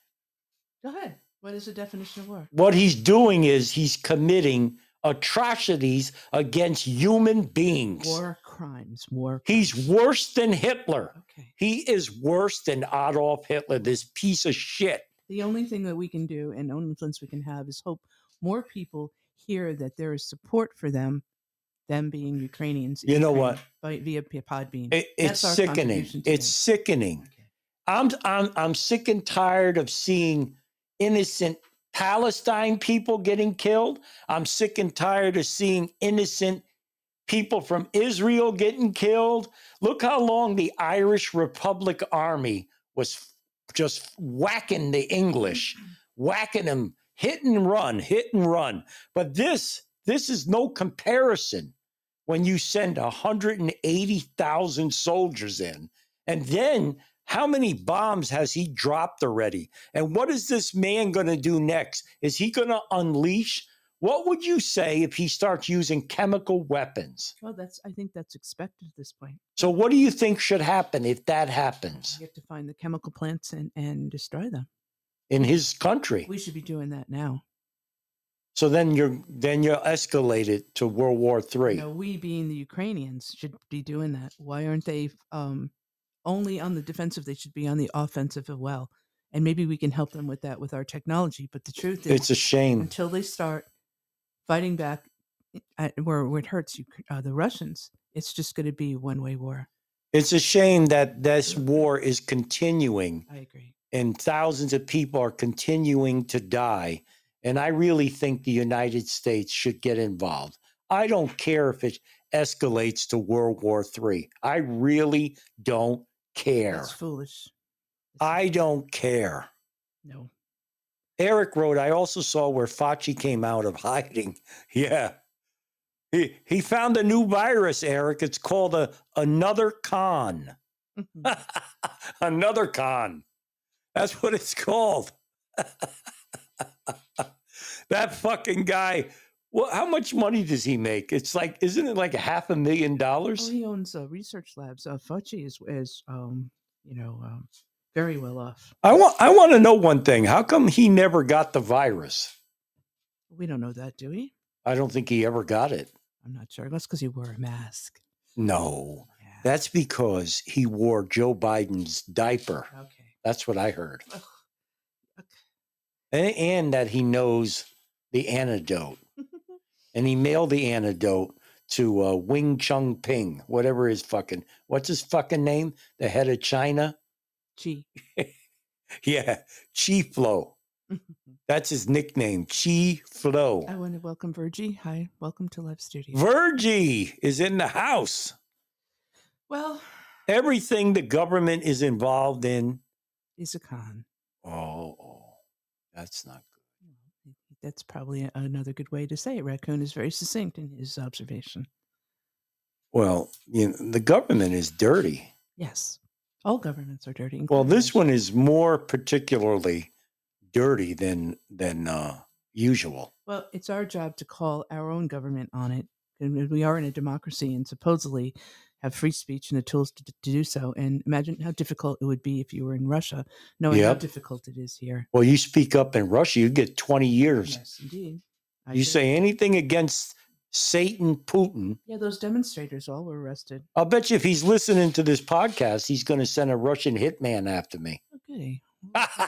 Go ahead. What is the definition of war? What he's doing is he's committing atrocities against human beings. War crimes. War. He's worse than Hitler. Okay. He is worse than Adolf Hitler, this piece of shit. The only thing that we can do and only influence we can have is hope more people hear that there is support for them, them being Ukrainians. You know Ukraine what? By, via Podbean. It- it's sickening. It's sickening. Okay. I'm I'm I'm sick and tired of seeing innocent Palestine people getting killed. I'm sick and tired of seeing innocent people from Israel getting killed. Look how long the Irish Republic Army was just whacking the English, whacking them, hit and run, hit and run. But this this is no comparison when you send 180,000 soldiers in. And then how many bombs has he dropped already? And what is this man going to do next? Is he going to unleash? What would you say if he starts using chemical weapons? Well, that's. I think that's expected at this point. So, what do you think should happen if that happens You have to find the chemical plants and, and destroy them. in his country? We should be doing that now. So then you're then you're escalated to World War Three. No, we being the Ukrainians should be doing that. Why aren't they um, only on the defensive? They should be on the offensive as well. And maybe we can help them with that with our technology. But the truth is, It's a shame. until they start fighting back at where, where it hurts you, uh, the Russians, it's just going to be one way war. It's a shame that this war is continuing I agree. and thousands of people are continuing to die. And I really think the United States should get involved. I don't care if it escalates to World War III. I really don't care. That's foolish. I don't care. no. Eric wrote, I also saw where Fauci came out of hiding. Yeah. He, he found a new virus, Eric. It's called a another con. another con. That's what it's called. that fucking guy. Well, how much money does he make? It's like, isn't it like a half a million dollars? he owns uh, research labs. Uh, Fauci is, is um, you know, um, Very well off. I want I want to know one thing. How come he never got the virus? We don't know that, do we? I don't think he ever got it. I'm not sure. That's because he wore a mask. No. Yeah. That's because he wore Joe Biden's diaper. okay. That's what I heard. Ugh. Okay. And, and that he knows the antidote. And he mailed the antidote to uh, Wing Chung Ping, whatever his fucking, what's his fucking name? The head of China? Gee. Yeah, Chi Flo. That's his nickname, Chi Flo. I want to welcome Virgie. Hi, welcome to Live Studio. Virgie is in the house. well, Everything the government is involved in. is a con. Oh, oh, that's not good. That's probably a- another good way to say it. Raccoon is very succinct in his observation. Well, you know, the government is dirty. Yes. All governments are dirty. Well, this one is more particularly dirty than than uh, usual. Well, it's our job to call our own government on it. And we are in a democracy and supposedly have free speech and the tools to, to do so. And imagine how difficult it would be if you were in Russia, knowing how difficult it is here. Well, you speak up in Russia, you get twenty years. Yes, indeed. I You say anything against Satan Putin, Yeah, those demonstrators all were arrested. I'll bet you if he's listening to this podcast, he's going to send a Russian hitman after me. Goody.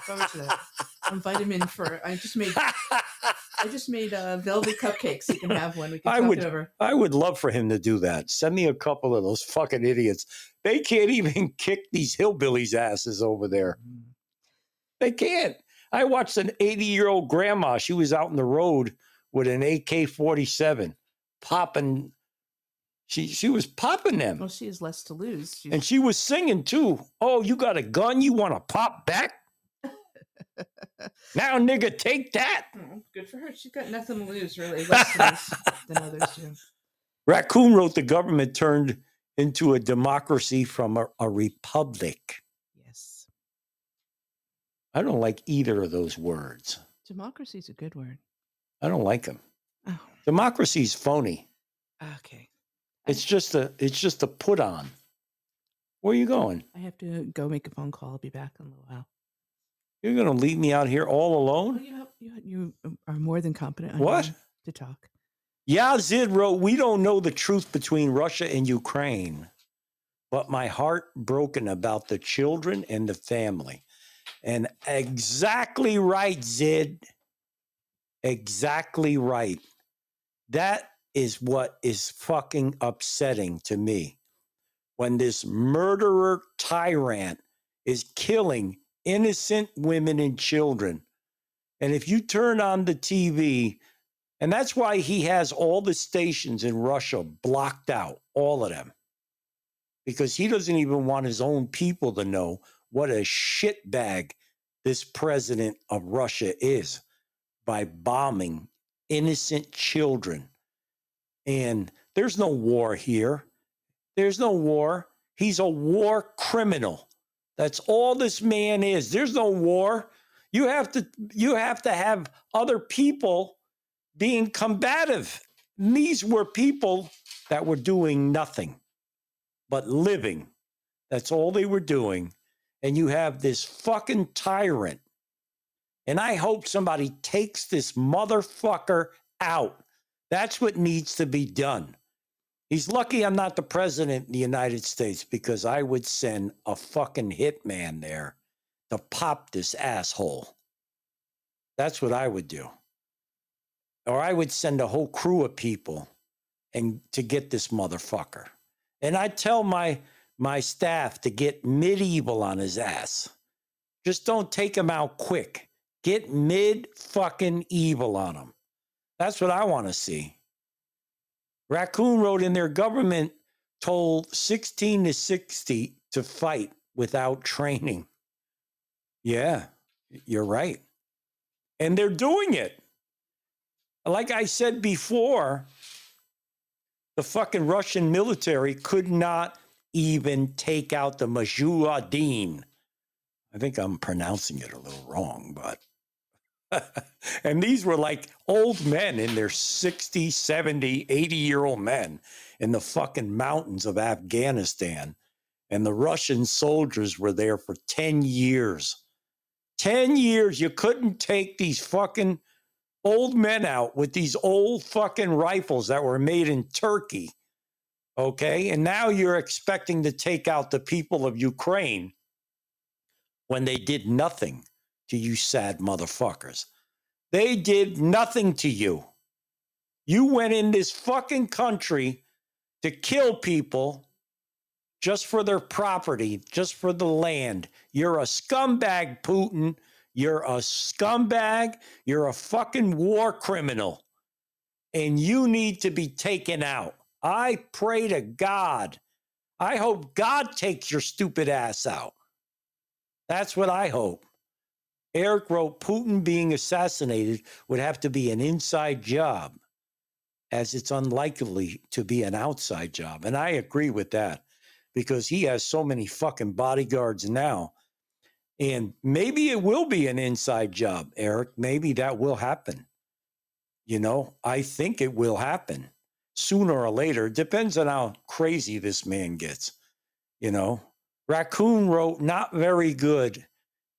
Well, to. I'll invite him in for. I just made. I just made uh, velvet cupcakes. You can have one. We can I would- over. I would love for him to do that. Send me a couple of those fucking idiots. They can't even kick these hillbillies' asses over there. Mm. They can't. I watched an 80 year old grandma. She was out in the road with an AK 47 popping. She, she was popping them. Well, she has less to lose. She's, And she was singing too. Oh, you got a gun? You want to pop back? now, nigga, take that. Oh, good for her. She's got nothing to lose, really. Less to lose than others do. Raccoon wrote the government turned into a democracy from a, a republic. Yes. I don't like either of those words. Democracy is a good word. I don't like them. Oh, Democracy's phony. okay. It's just a it's just a put on. Where are you going? I have to go make a phone call. I'll be back in a little while. You're gonna leave me out here all Well, alone? Oh, you, have, you, you are more than competent What? to talk. Yazid wrote, We don't know the truth between Russia and Ukraine, but my heart broken about the children and the family. And exactly right, Zid. Exactly right. That is what is fucking upsetting to me. When this murderer tyrant is killing innocent women and children. And if you turn on the TV, and that's why he has all the stations in Russia blocked out, all of them, because he doesn't even want his own people to know what a shitbag this president of Russia is by bombing innocent children. And there's no war here. There's no war. He's a war criminal. That's all this man is. There's no war. You have to you have to have other people being combative. And these were people that were doing nothing but living. That's all they were doing. And you have this fucking tyrant. And I hope somebody takes this motherfucker out. That's what needs to be done. He's lucky I'm not the president of the United States because I would send a fucking hitman there to pop this asshole. That's what I would do. Or I would send a whole crew of people and to get this motherfucker. And I tell my my staff to get medieval on his ass. Just don't take him out quick. Get mid fucking evil on them. That's what I want to see. Raccoon wrote in their government told 16 to 60 to fight without training. Yeah, you're right. And they're doing it. Like I said before, the fucking Russian military could not even take out the Mujahideen. I think I'm pronouncing it a little wrong, but. and these were like old men in their 60, 70, 80 year old men in the fucking mountains of Afghanistan. And the Russian soldiers were there for 10 years. 10 years. You couldn't take these fucking old men out with these old fucking rifles that were made in Turkey. Okay. And now you're expecting to take out the people of Ukraine when they did nothing to you, sad motherfuckers. They did nothing to you. You went in this fucking country to kill people just for their property, just for the land. You're a scumbag, Putin. You're a scumbag. You're a fucking war criminal. And you need to be taken out. I pray to God. I hope God takes your stupid ass out. That's what I hope. Eric wrote Putin being assassinated would have to be an inside job, as it's unlikely to be an outside job. And I agree with that because he has so many fucking bodyguards now. And maybe it will be an inside job, Eric. Maybe that will happen. You know, I think it will happen sooner or later. Depends on how crazy this man gets. You know, Raccoon wrote, not very good.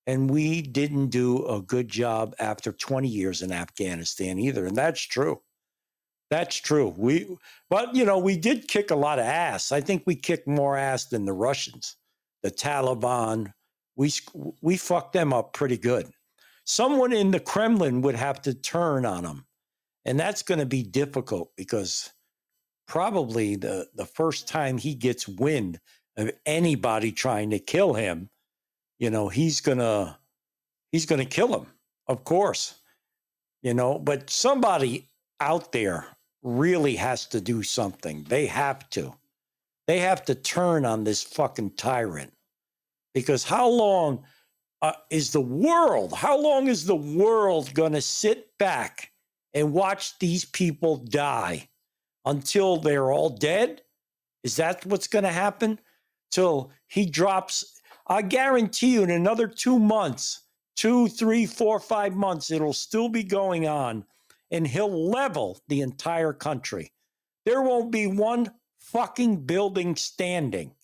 And we didn't do a good job after 20 years in Afghanistan either. And that's true. That's true. We, but you know, we did kick a lot of ass. I think we kicked more ass than the Russians, the Taliban. We we fucked them up pretty good. Someone in the Kremlin would have to turn on them, and that's going to be difficult because probably the the first time he gets wind of anybody trying to kill him, you know, he's gonna he's gonna kill him, of course. You know, but somebody out there really has to do something. They have to. They have to turn on this fucking tyrant. Because how long uh, is the world, how long is the world going to sit back and watch these people die until they're all dead? Is that what's going to happen? Till he drops, I guarantee you, in another two months, two, three, four, five months, it'll still be going on and he'll level the entire country. There won't be one fucking building standing.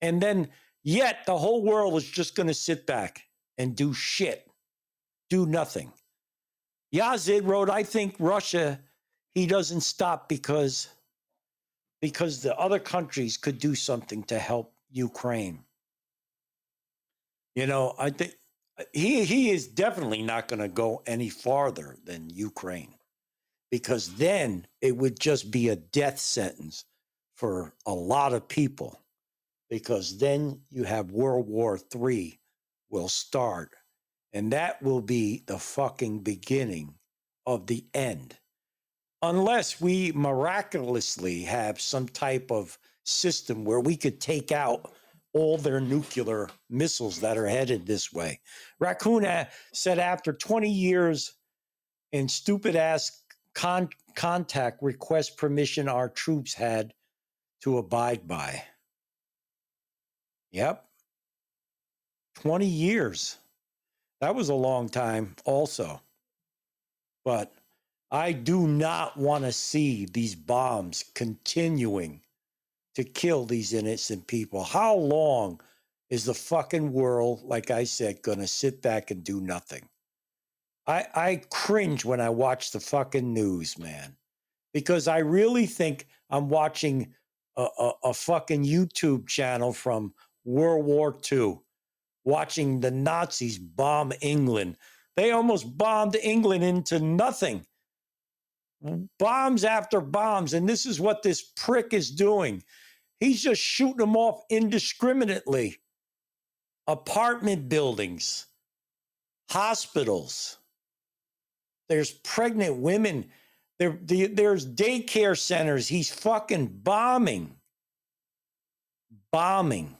And then, yet, the whole world is just going to sit back and do shit, do nothing. Yazid wrote, I think Russia, he doesn't stop because because the other countries could do something to help Ukraine. You know, I think uh, he he is definitely not going to go any farther than Ukraine because then it would just be a death sentence for a lot of people because then you have World War III will start and that will be the fucking beginning of the end. Unless we miraculously have some type of system where we could take out all their nuclear missiles that are headed this way. Raccoon uh, said after 20 years in stupid ass con- contact request permission our troops had to abide by. Yep. 20 years. That was a long time, also. But I do not want to see these bombs continuing to kill these innocent people. How long is the fucking world, like I said, going to sit back and do nothing? I, I cringe when I watch the fucking news, man, because I really think I'm watching a, a, a fucking YouTube channel from World War II, watching the Nazis bomb England. They almost bombed England into nothing bombs after bombs. And this is what this prick is doing. He's just shooting them off indiscriminately. Apartment buildings, hospitals. There's pregnant women. There, there's daycare centers. He's fucking bombing. Bombing.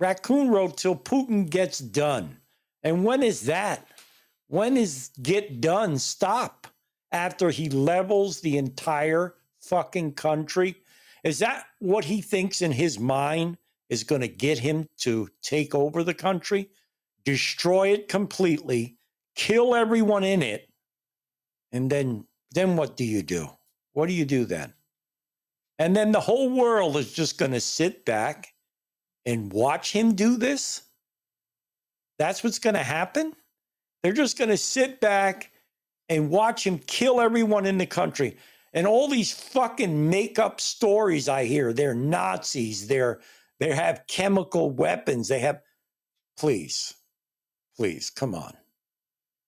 Raccoon Road till Putin gets done. And when is that? When is get done? Stop after he levels the entire fucking country? Is that what he thinks in his mind is going to get him to take over the country? Destroy it completely, kill everyone in it, and then then what do you do? What do you do then? And then the whole world is just going to sit back and watch him do this? That's what's going to happen? They're just going to sit back and watch him kill everyone in the country. And all these fucking make up stories I hear, they're Nazis, they're they have chemical weapons, they have please. Please, come on.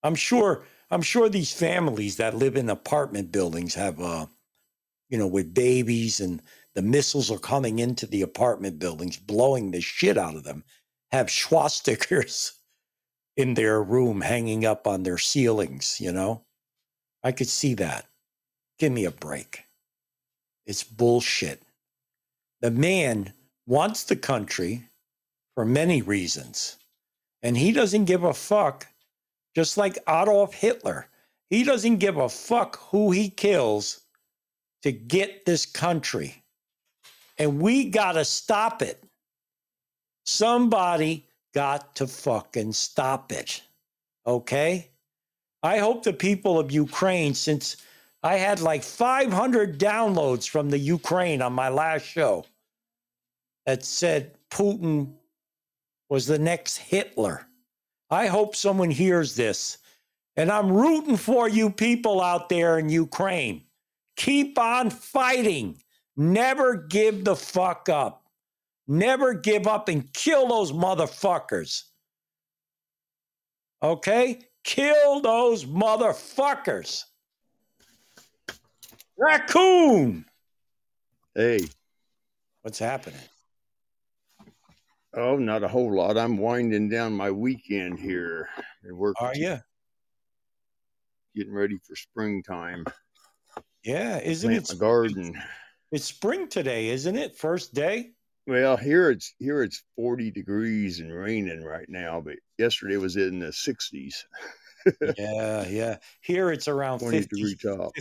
I'm sure I'm sure these families that live in apartment buildings have uh you know with babies and the missiles are coming into the apartment buildings blowing the shit out of them have swastikas in their room hanging up on their ceilings, you know? I could see that. Give me a break. It's bullshit. The man wants the country for many reasons, and he doesn't give a fuck, just like Adolf Hitler. He doesn't give a fuck who he kills to get this country. And we got to stop it. Somebody got to fucking stop it. Okay? I hope the people of Ukraine, since I had like 500 downloads from the Ukraine on my last show that said Putin was the next Hitler. I hope someone hears this. And I'm rooting for you people out there in Ukraine. Keep on fighting. Never give the fuck up. Never give up and kill those motherfuckers. Okay? Kill those motherfuckers. Raccoon. Hey, What's happening? oh, not a whole lot. I'm winding down my weekend here. Been working, Are you? getting ready for springtime. Yeah, isn't Plant it? garden. It's spring today, isn't it? First day. Well, here it's here it's 40 degrees and raining right now, but yesterday was in the 60s, yeah, yeah. Here it's around 20 50, degree top.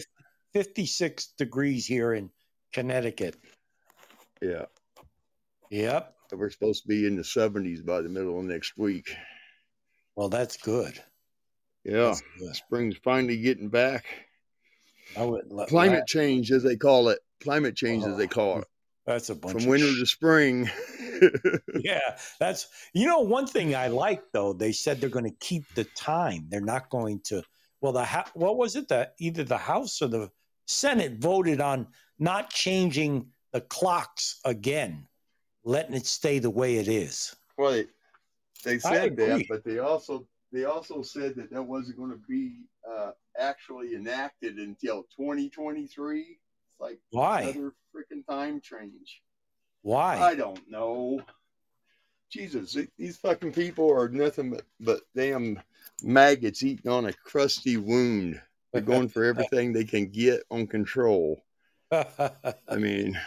56 degrees here in Connecticut. Yeah, Yep. so we're supposed to be in the 70s by the middle of next week. Well, that's good. Yeah, That's good. spring's finally getting back. I would Climate la- change, as they call it. Climate change, as they oh, call it. That's a bunch From winter sh- to spring. yeah, that's you know one thing I like though. They said they're going to keep the time. They're not going to. Well, the ho- what was it that either the House or the Senate voted on not changing the clocks again, letting it stay the way it is. Well, they, they said that, but they also they also said that that wasn't going to be uh, actually enacted until 2023. It's like Why? another freaking time change. Why? I don't know. Jesus, these fucking people are nothing but, but damn maggots eating on a crusty wound. They're going for everything they can get on control. I mean,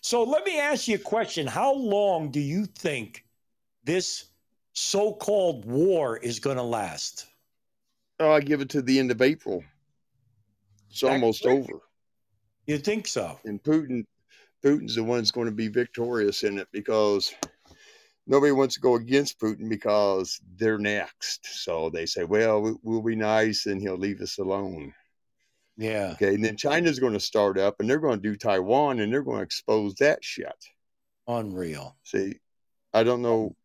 so let me ask you a question. How long do you think this so-called war is going to last? oh, I give it to the end of April. It's That almost quick? over. You think so? and Putin Putin's the one that's going to be victorious in it because nobody wants to go against Putin because they're next. So they say, well, we- we'll be nice and he'll leave us alone. Yeah. Okay. And then China's going to start up and they're going to do Taiwan and they're going to expose that shit. Unreal. See, I don't know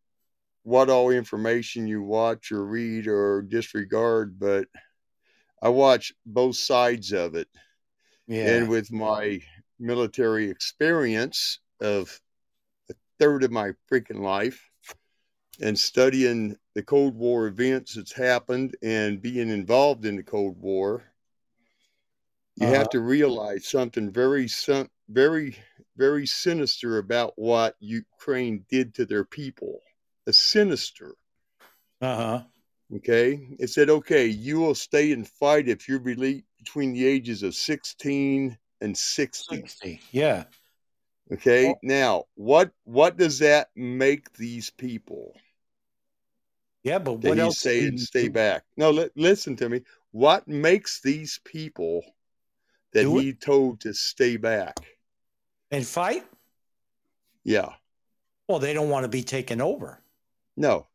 what all information you watch or read or disregard, but I watch both sides of it. Yeah. and with my military experience of third of my freaking life and studying the Cold War events that's happened and being involved in the Cold War, you Uh-huh. have to realize something very, very, very sinister about what Ukraine did to their people. A sinister. uh-huh. Okay. It said, okay, you will stay and fight if you're between the ages of 16 and 60. 60. Yeah. Okay. Now, what what does that make these people Yeah, but what else? can you stay back? No, li- listen to me. What makes these people that Do it? he told to stay back? And fight? Yeah. Well, they don't want to be taken over. No.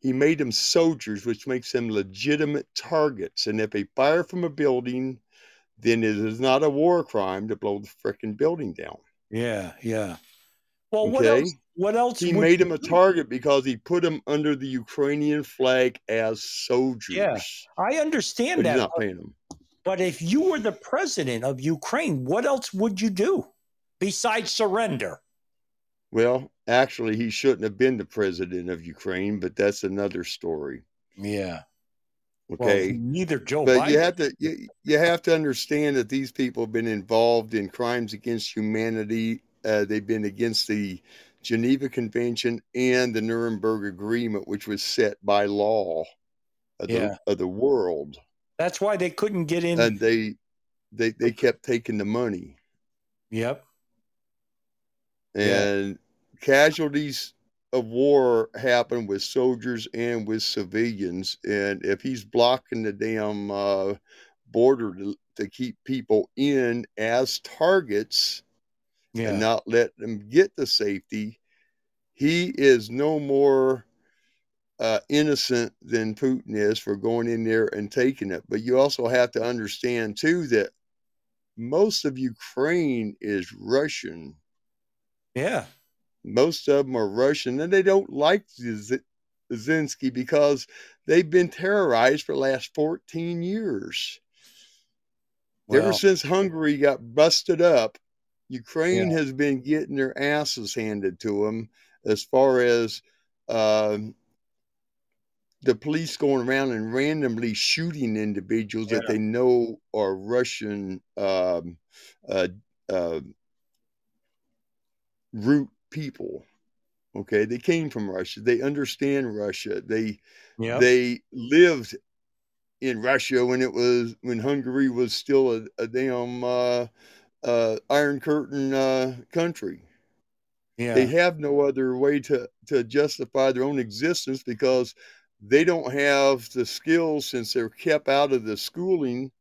He made them soldiers, which makes them legitimate targets. And if they fire from a building, then it is not a war crime to blow the frickin' building down. Yeah, yeah. Well, what else? What else? He made him a target because he put him under the Ukrainian flag as soldiers. Yes. I understand that, not paying them. but if you were the president of Ukraine, what else would you do besides surrender? Well, actually, he shouldn't have been the president of Ukraine, but that's another story. Yeah. Okay. Well, neither Joe but Biden. you have to you, you have to understand that these people have been involved in crimes against humanity. Uh, they've been against the Geneva Convention and the Nuremberg Agreement, which was set by law of, Yeah. the, of the world, That's why they couldn't get in. and they they they kept taking the money yep. Yeah. and casualties of war happen with soldiers and with civilians and if he's blocking the damn uh, border to, to keep people in as targets Yeah. and not let them get the safety he is no more uh, innocent than putin is for going in there and taking it but you also have to understand too that most of ukraine is russian yeah. Most of them are Russian, and they don't like Z- Zelensky because they've been terrorized for the last 14 years. Ever since Hungary got busted up, Ukraine has been getting their asses handed to them as far as um, the police going around and randomly shooting individuals that they know are Russian um, uh, uh, root people. Okay, they came from Russia. They understand Russia. They yep. they lived in Russia when it was when Hungary was still a, a damn uh, uh, Iron Curtain uh, country. yeah. They have no other way to to justify their own existence because they don't have the skills since they're kept out of the schooling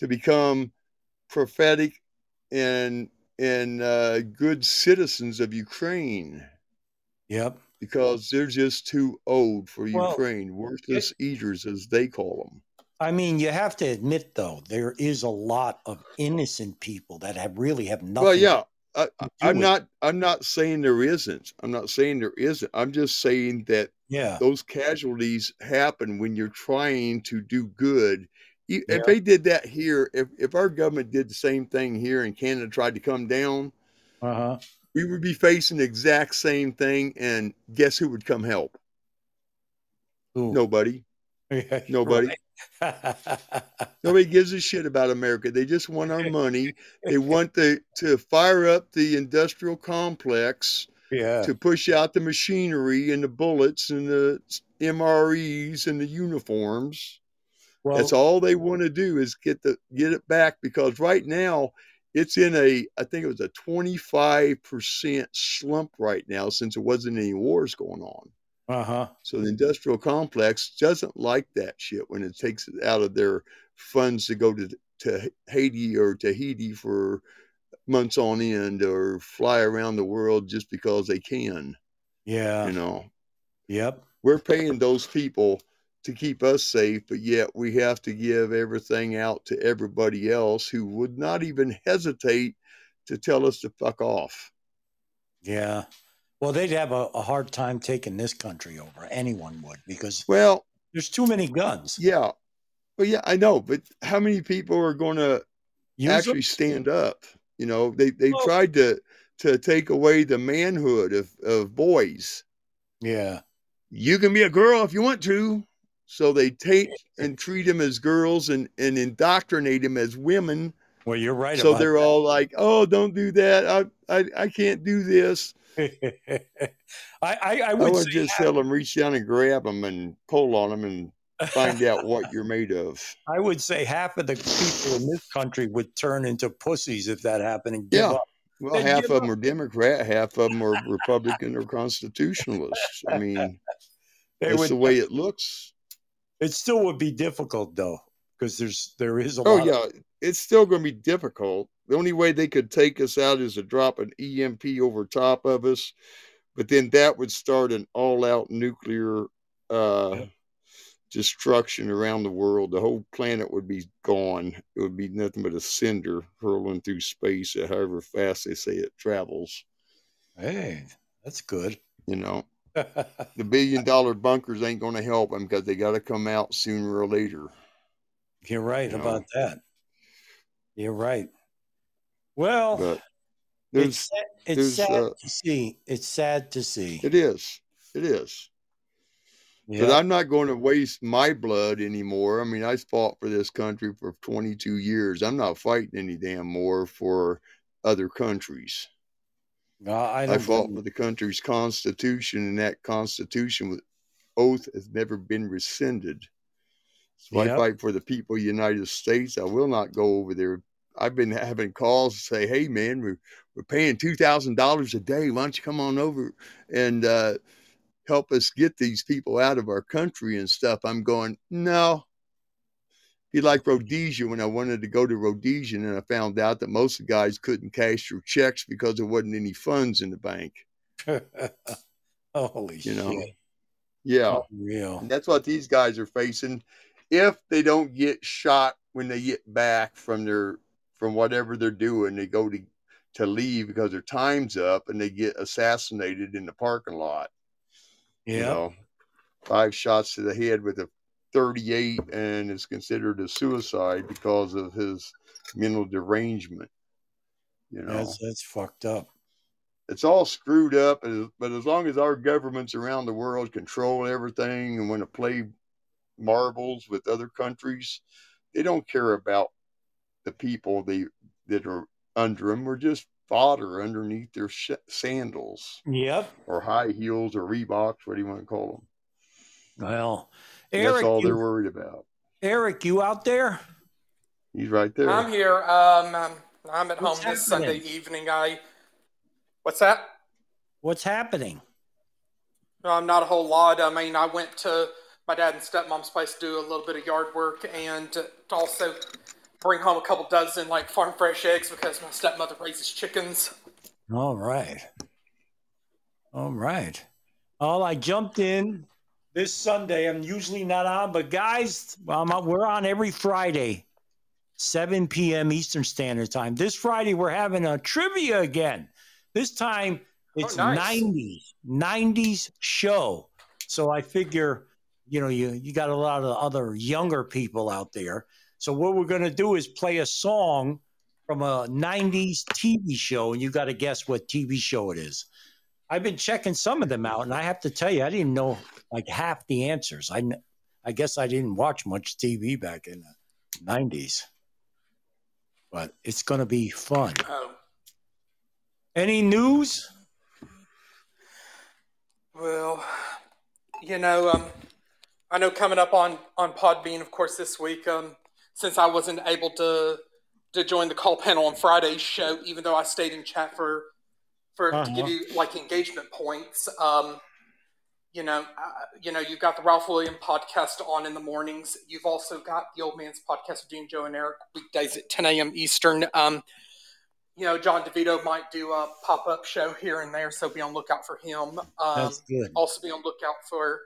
to become prophetic and and uh, good citizens of Ukraine yep. because they're just too old for Well, Ukraine, worthless eaters as they call them. I mean, you have to admit, though, there is a lot of innocent people that have really have nothing. Well, yeah, I, with- not. I'm not saying there isn't. I'm not saying there isn't. I'm just saying that Yeah. those casualties happen when you're trying to do good. E- Yeah. If they did that here, if, if our government did the same thing here and Canada tried to come down, Uh huh. we would be facing the exact same thing. And guess who would come help? Nobody. Nobody. Nobody gives a shit about America. They just want our money. They want the, to fire up the industrial complex yeah. to push out the machinery and the bullets and the MREs and the uniforms. Well, That's all they want to do is get the get it back because right now it's in a I think it was a 25% slump right now since there wasn't any wars going on. uh huh. So the industrial complex doesn't like that shit when it takes it out of their funds to go to to Haiti or Tahiti for months on end or fly around the world just because they can. Yeah. You know, Yep. we're paying those people to keep us safe, but yet we have to give everything out to everybody else who would not even hesitate to tell us to fuck off. Yeah. Well, they'd have a, a hard time taking this country over. Anyone would because Well, there's too many guns. yeah. Well, yeah, I know, but how many people are going to actually stand up? You know, they they tried to to take away the manhood of of boys. Yeah. You can be a girl if you want to. So they take and treat them as girls and and indoctrinate them as women. Well, you're right. so about they're all like, "Oh, don't do that. I I, I can't do this." that. I, I, I I would would say just tell them, reach down and grab them and pull on them and find out what you're made of. I would say half of the people in this country would turn into pussies if that happened and give Yeah. up. Well, They'd half give of them are Democrat, half of them are Republican or constitutionalists. I mean, They that's would, the way it looks. It still would be difficult though, because there's there is a lot Oh lot. yeah, it's still going to be difficult. The only way they could take us out is to drop an EMP over top of us, but then that would start an all-out nuclear uh, destruction around the world. The whole planet would be gone. It would be nothing but a cinder hurling through space at however fast they say it travels. Hey, that's good. You know, the billion dollar bunkers ain't going to help them because they got to come out sooner or later. You're right You know. about that. You're right. Well, But it's it's sad uh, to see. It's sad to see. it is, it is. Yeah. I'm not going to waste my blood anymore. I mean, I fought for this country for 22 years. I'm not fighting any damn more for other countries. No, I I, fought for the country's constitution, and that constitution with oath has never been rescinded. So Yep. I fight for the people of the United States. I will not go over there. I've been having calls to say, "Hey, man, we're we're paying two thousand dollars a day. Why don't you come on over and uh, help us get these people out of our country and stuff?" I'm going, no. Be like Rhodesia when I wanted to go to Rhodesia, and I found out that most of the guys couldn't cash their checks because there wasn't any funds in the bank. Holy You know, shit. Yeah. Real. That's what these guys are facing if they don't get shot when they get back from their from whatever they're doing they go to to leave because their time's up and they get assassinated in the parking lot you Yeah. know five shots to the head with a 38 and is considered a suicide because of his mental derangement you know That's that's fucked up. it's all screwed up but as long as our governments around the world control everything and want to play marbles with other countries they don't care about the people they that are under them we're just fodder underneath their sh- sandals Yep. or high heels or reeboks what do you want to call them Well, that's Eric, all they're worried about Eric, you out there? he's right there I'm here. Um, um, I'm at What's home this? Sunday evening. I. What's that? What's happening? No, I'm not a whole lot. I mean, I went to my dad and stepmom's place to do a little bit of yard work and to also bring home a couple dozen like farm fresh eggs because my stepmother raises chickens. All right. All right. Well, I jumped in this Sunday. I'm usually not on, but guys, on- we're on every Friday, 7 p.m. Eastern Standard Time. This Friday, we're having a trivia again. This time, oh, it's Oh, nice. 90s, 90s show. So I figure, you know, you, you got a lot of other younger people out there. So what we're going to do is play a song from a 90s TV show, and you got to guess what TV show it is. I've been checking some of them out, and I have to tell you, I didn't know like half the answers. I, I guess I didn't watch much TV back in the 90s, but it's going to be fun. Oh, Any news? well, you know, um, I know coming up on on Podbean, of course, this week. Um, since I wasn't able to to join the call panel on Friday's show, even though I stayed in chat for for to Uh-huh. give you like engagement points. Um, you know, uh, you know, you've got the Ralph William podcast on in the mornings. You've also got the Old Man's podcast with Dean, Joe, and Eric weekdays at 10 a.m. Eastern. Um, you know, John DeVito might do a pop up show here and there, so be on lookout for him. Um, That's good. also be on lookout for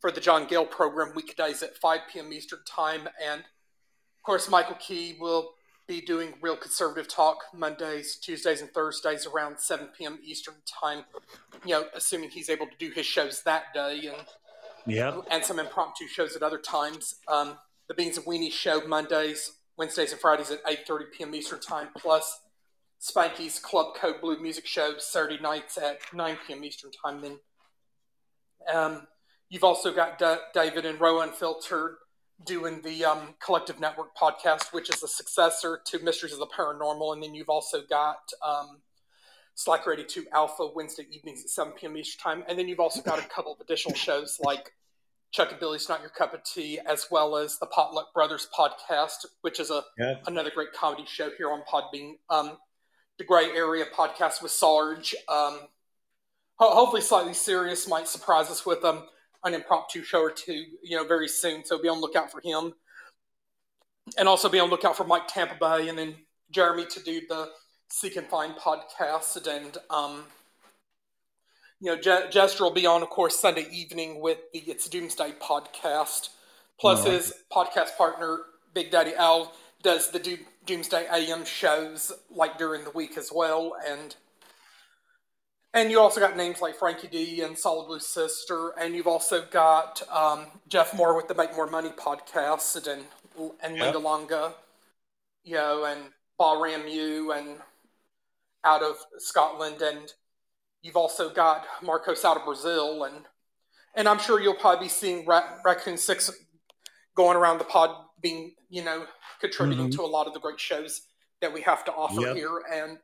for the John Gale program weekdays at 5 p.m. Eastern time, and of course, Michael Key will be doing Real Conservative Talk Mondays, Tuesdays, and Thursdays around 7 p.m. Eastern time. You know, assuming he's able to do his shows that day, and Yep. and some impromptu shows at other times. Um, the Beans and Weenie show Mondays, Wednesdays, and Fridays at 8:30 p.m. Eastern time, plus Spanky's Club Code Blue music show Saturday nights at 9 p.m. Eastern time. Then um, you've also got D- David and Rowan Unfiltered doing the um, Collective Network podcast, which is a successor to Mysteries of the Paranormal. And then you've also got um, Slacker 82 Alpha Wednesday evenings at 7 p.m. Eastern time. And then you've also got a couple of additional shows like Chuck and Billy's Not Your Cup of Tea, as well as the Potluck Brothers podcast, which is a another great comedy show here on Podbean. Um, the Gray Area podcast with Sarge. Um, ho- hopefully, slightly serious might surprise us with um, an impromptu show or two, you know, very soon. So be on the lookout for him, and also be on lookout for Mike Tampa Bay, and then Jeremy to do the Seek and Find podcast, and um, you know, Je- Jester will be on, of course, Sunday evening with the It's Doomsday podcast. Plus, Alright. his podcast partner, Big Daddy Al, does the Do- Doomsday AM shows like during the week as well. And and you also got names like Frankie D and Solid Blue Sister, and you've also got um, Jeff Moore with the Make More Money podcast, and and Yep. Linda Longa, you know, and Paul Ramu, and out of Scotland, and you've also got Marcos out of Brazil, and and I'm sure you'll probably be seeing Ra- Raccoon Six going around the pod, being you know contributing Mhm. to a lot of the great shows that we have to offer Yep. here, and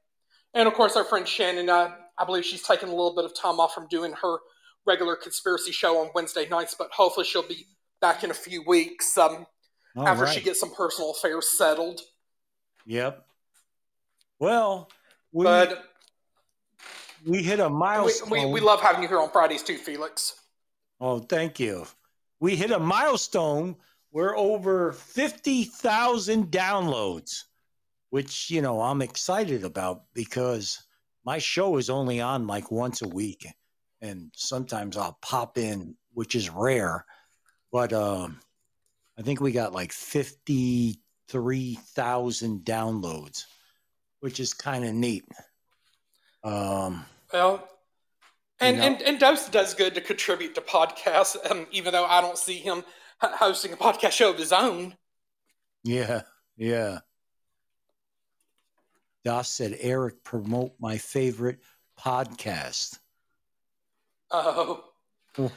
and of course our friend Shannon. Uh, I believe she's taken a little bit of time off from doing her regular conspiracy show on Wednesday nights, but hopefully she'll be back in a few weeks um, after she gets some personal affairs settled. Yep. Well, we But we hit a we, milestone. we, we love having you here on Fridays too, Felix. Oh, thank you. We hit a milestone. We're over 50,000 downloads, which, you know, I'm excited about because my show is only on like once a week. And sometimes I'll pop in, which is rare. But um, I think we got like 53,000 downloads, which is kind of neat. Um, Well, and, You know- and, and Dose does good to contribute to podcasts, um, even though I don't see him hosting a podcast show of his own. Yeah, yeah. Doss said, Eric, promote my favorite podcast. Oh, um,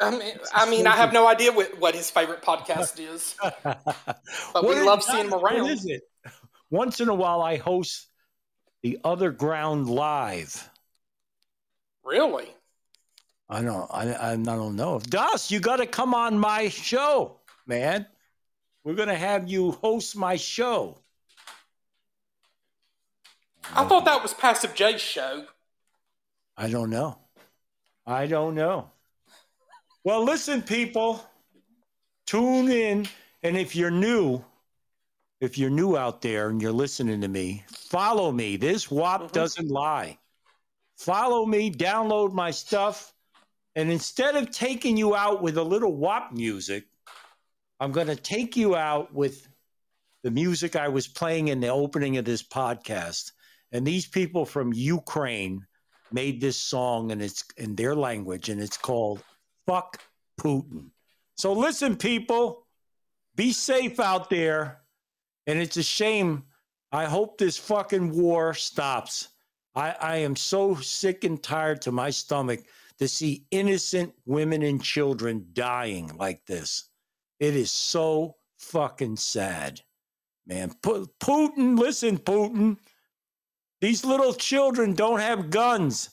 I mean, I mean, I have no idea what, what his favorite podcast is. But What we love seeing him around. is it? Once in a while, I host the Other Ground Live. Really? I don't, I, I don't know. Doss, you got to come on my show, man. We're going to have you host my show. I thought that was Passive J's show. I don't know. I don't know. Well, listen, people, tune in. And if you're new, if you're new out there and you're listening to me, follow me. This WAP mm-hmm. doesn't lie. Follow me, download my stuff. And instead of taking you out with a little WAP music, I'm going to take you out with the music I was playing in the opening of this podcast. And these people from Ukraine made this song and it's in their language and it's called Fuck Putin. So listen, people, be safe out there. And it's a shame. I hope this fucking war stops. I, I am so sick and tired to my stomach to see innocent women and children dying like this. It is so fucking sad, man. Pu- Putin, listen, Putin. These little children don't have guns.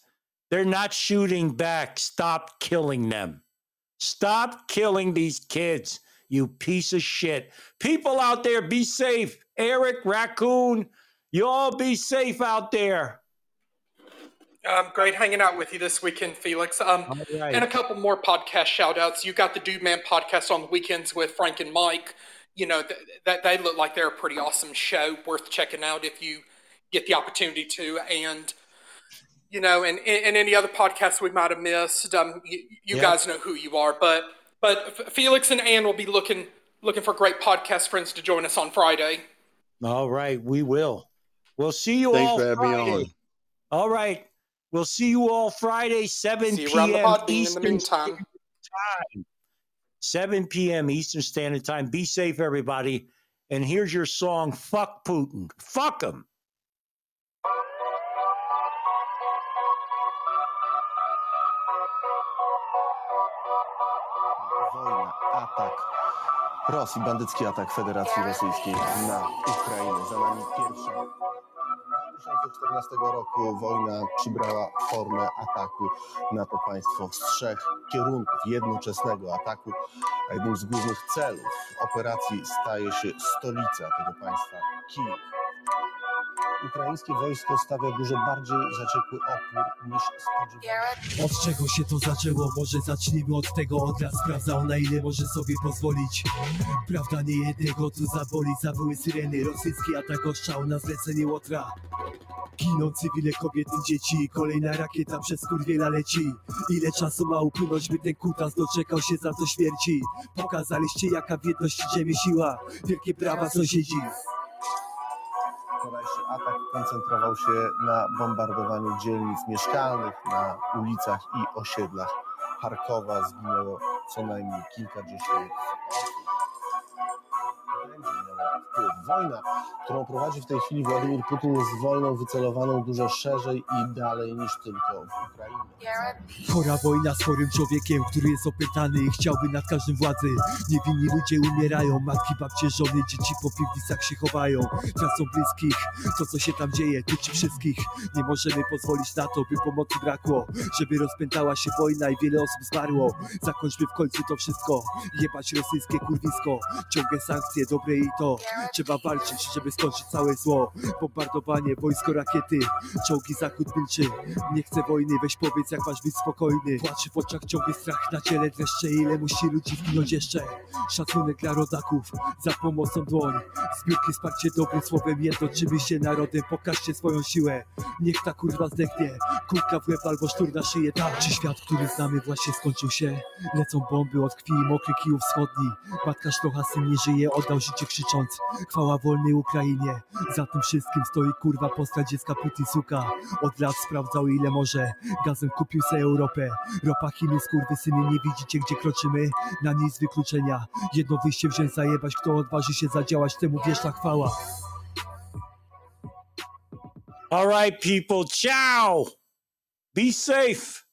They're not shooting back. Stop killing them. Stop killing these kids, you piece of shit. People out there, be safe. Eric, Raccoon, you all be safe out there. Um, great hanging out with you this weekend, Felix. Um, right. And a couple more podcast shout outs. You got the Dude Man podcast on the weekends with Frank and Mike. You know, th- that they look like they're a pretty awesome show, worth checking out if you get the opportunity to. And, you know, and, and any other podcasts we might have missed, um, you, you Yeah. guys know who you are. But but Felix and Ann will be looking looking for great podcast friends to join us on Friday. All right, we will. We'll see you Thanks all for having me Friday. on. All right. We'll see you all Friday, 7 See you around the p.m. Podbean in the Eastern time. 7 p.m. Eastern Standard Time. Be safe, everybody. And here's your song, Fuck Putin. Fuck him. Rosji, bandycki atak Federacji Rosyjskiej na Ukrainę. Za nami pierwsza. 2014 roku wojna przybrała formę ataku na to państwo z trzech kierunków, jednoczesnego ataku, a jednym z głównych celów operacji staje się stolica tego państwa, Kijów. Ukraińskie wojsko stawia dużo bardziej zaciekły opór niż spodziewano. Od czego się to zaczęło? Może zacznijmy od tego Odra sprawdzał na ile może sobie pozwolić. Prawda nie jednego tu zaboli Zawyły syreny, rosyjski atak ostrzał na zlecenie Łotra. Giną cywile, kobiety, dzieci. Kolejna rakieta przez kurwiela leci. Ile czasu ma upłynąć, by ten kutas doczekał się za to śmierci? Pokazaliście jaka w jedności ziemi siła. Wielkie brawa sąsiedzi Wczorajszy atak koncentrował się na bombardowaniu dzielnic mieszkalnych na ulicach i osiedlach Charkowa. Zginęło co najmniej kilkadziesiąt osób. Wojna, którą prowadzi w tej chwili Władimir Putin jest wojną wycelowaną dużo szerzej i dalej niż tylko w Ukrainie. Chora wojna z chorym człowiekiem, który jest opętany i chciałby nad każdym władzy. Niewinni ludzie umierają, matki, babcie, żony, dzieci po piwnicach się chowają. Tracą bliskich, to co się tam dzieje, tyczy wszystkich. Nie możemy pozwolić na to, by pomocy brakło. Żeby rozpętała się wojna i wiele osób zmarło. Zakończmy w końcu to wszystko. Jebać rosyjskie kurwisko. Ciągłe sankcje, dobre i to. Trzeba walczyć, żeby skończyć całe zło. Bombardowanie, wojsko, rakiety. Czołgi zachód milczy. Nie chcę wojny, weź powiedz jak masz być spokojny. Płaczy w oczach ciągły strach na ciele. Dreszcze Ile musi ludzi zginąć jeszcze? Szacunek dla rodaków, za pomocą dłoń. Zbiórki wsparcie dobrym słowem Jednoczymy się narodem, pokażcie swoją siłę. Niech ta kurwa zdechnie. Kulka w łeb albo sztur na szyję. Tak, czy świat, który znamy właśnie skończył się? Lecą bomby od krwi i mokrych kijów wschodni. Matka sztocha syn nie żyje, oddał życie krzycząc Chwała wolnej Ukrainie Za tym wszystkim stoi kurwa postać dziecka Putin suka Od lat sprawdzał ile może Gazem kupił se Europę Ropa Chiny, skurwysyny, nie widzicie gdzie kroczymy? Na nic wykluczenia Jedno wyjście wziąć zajebać Kto odważy się zadziałać, temu wieszna chwała All right, people. Ciao. Be safe.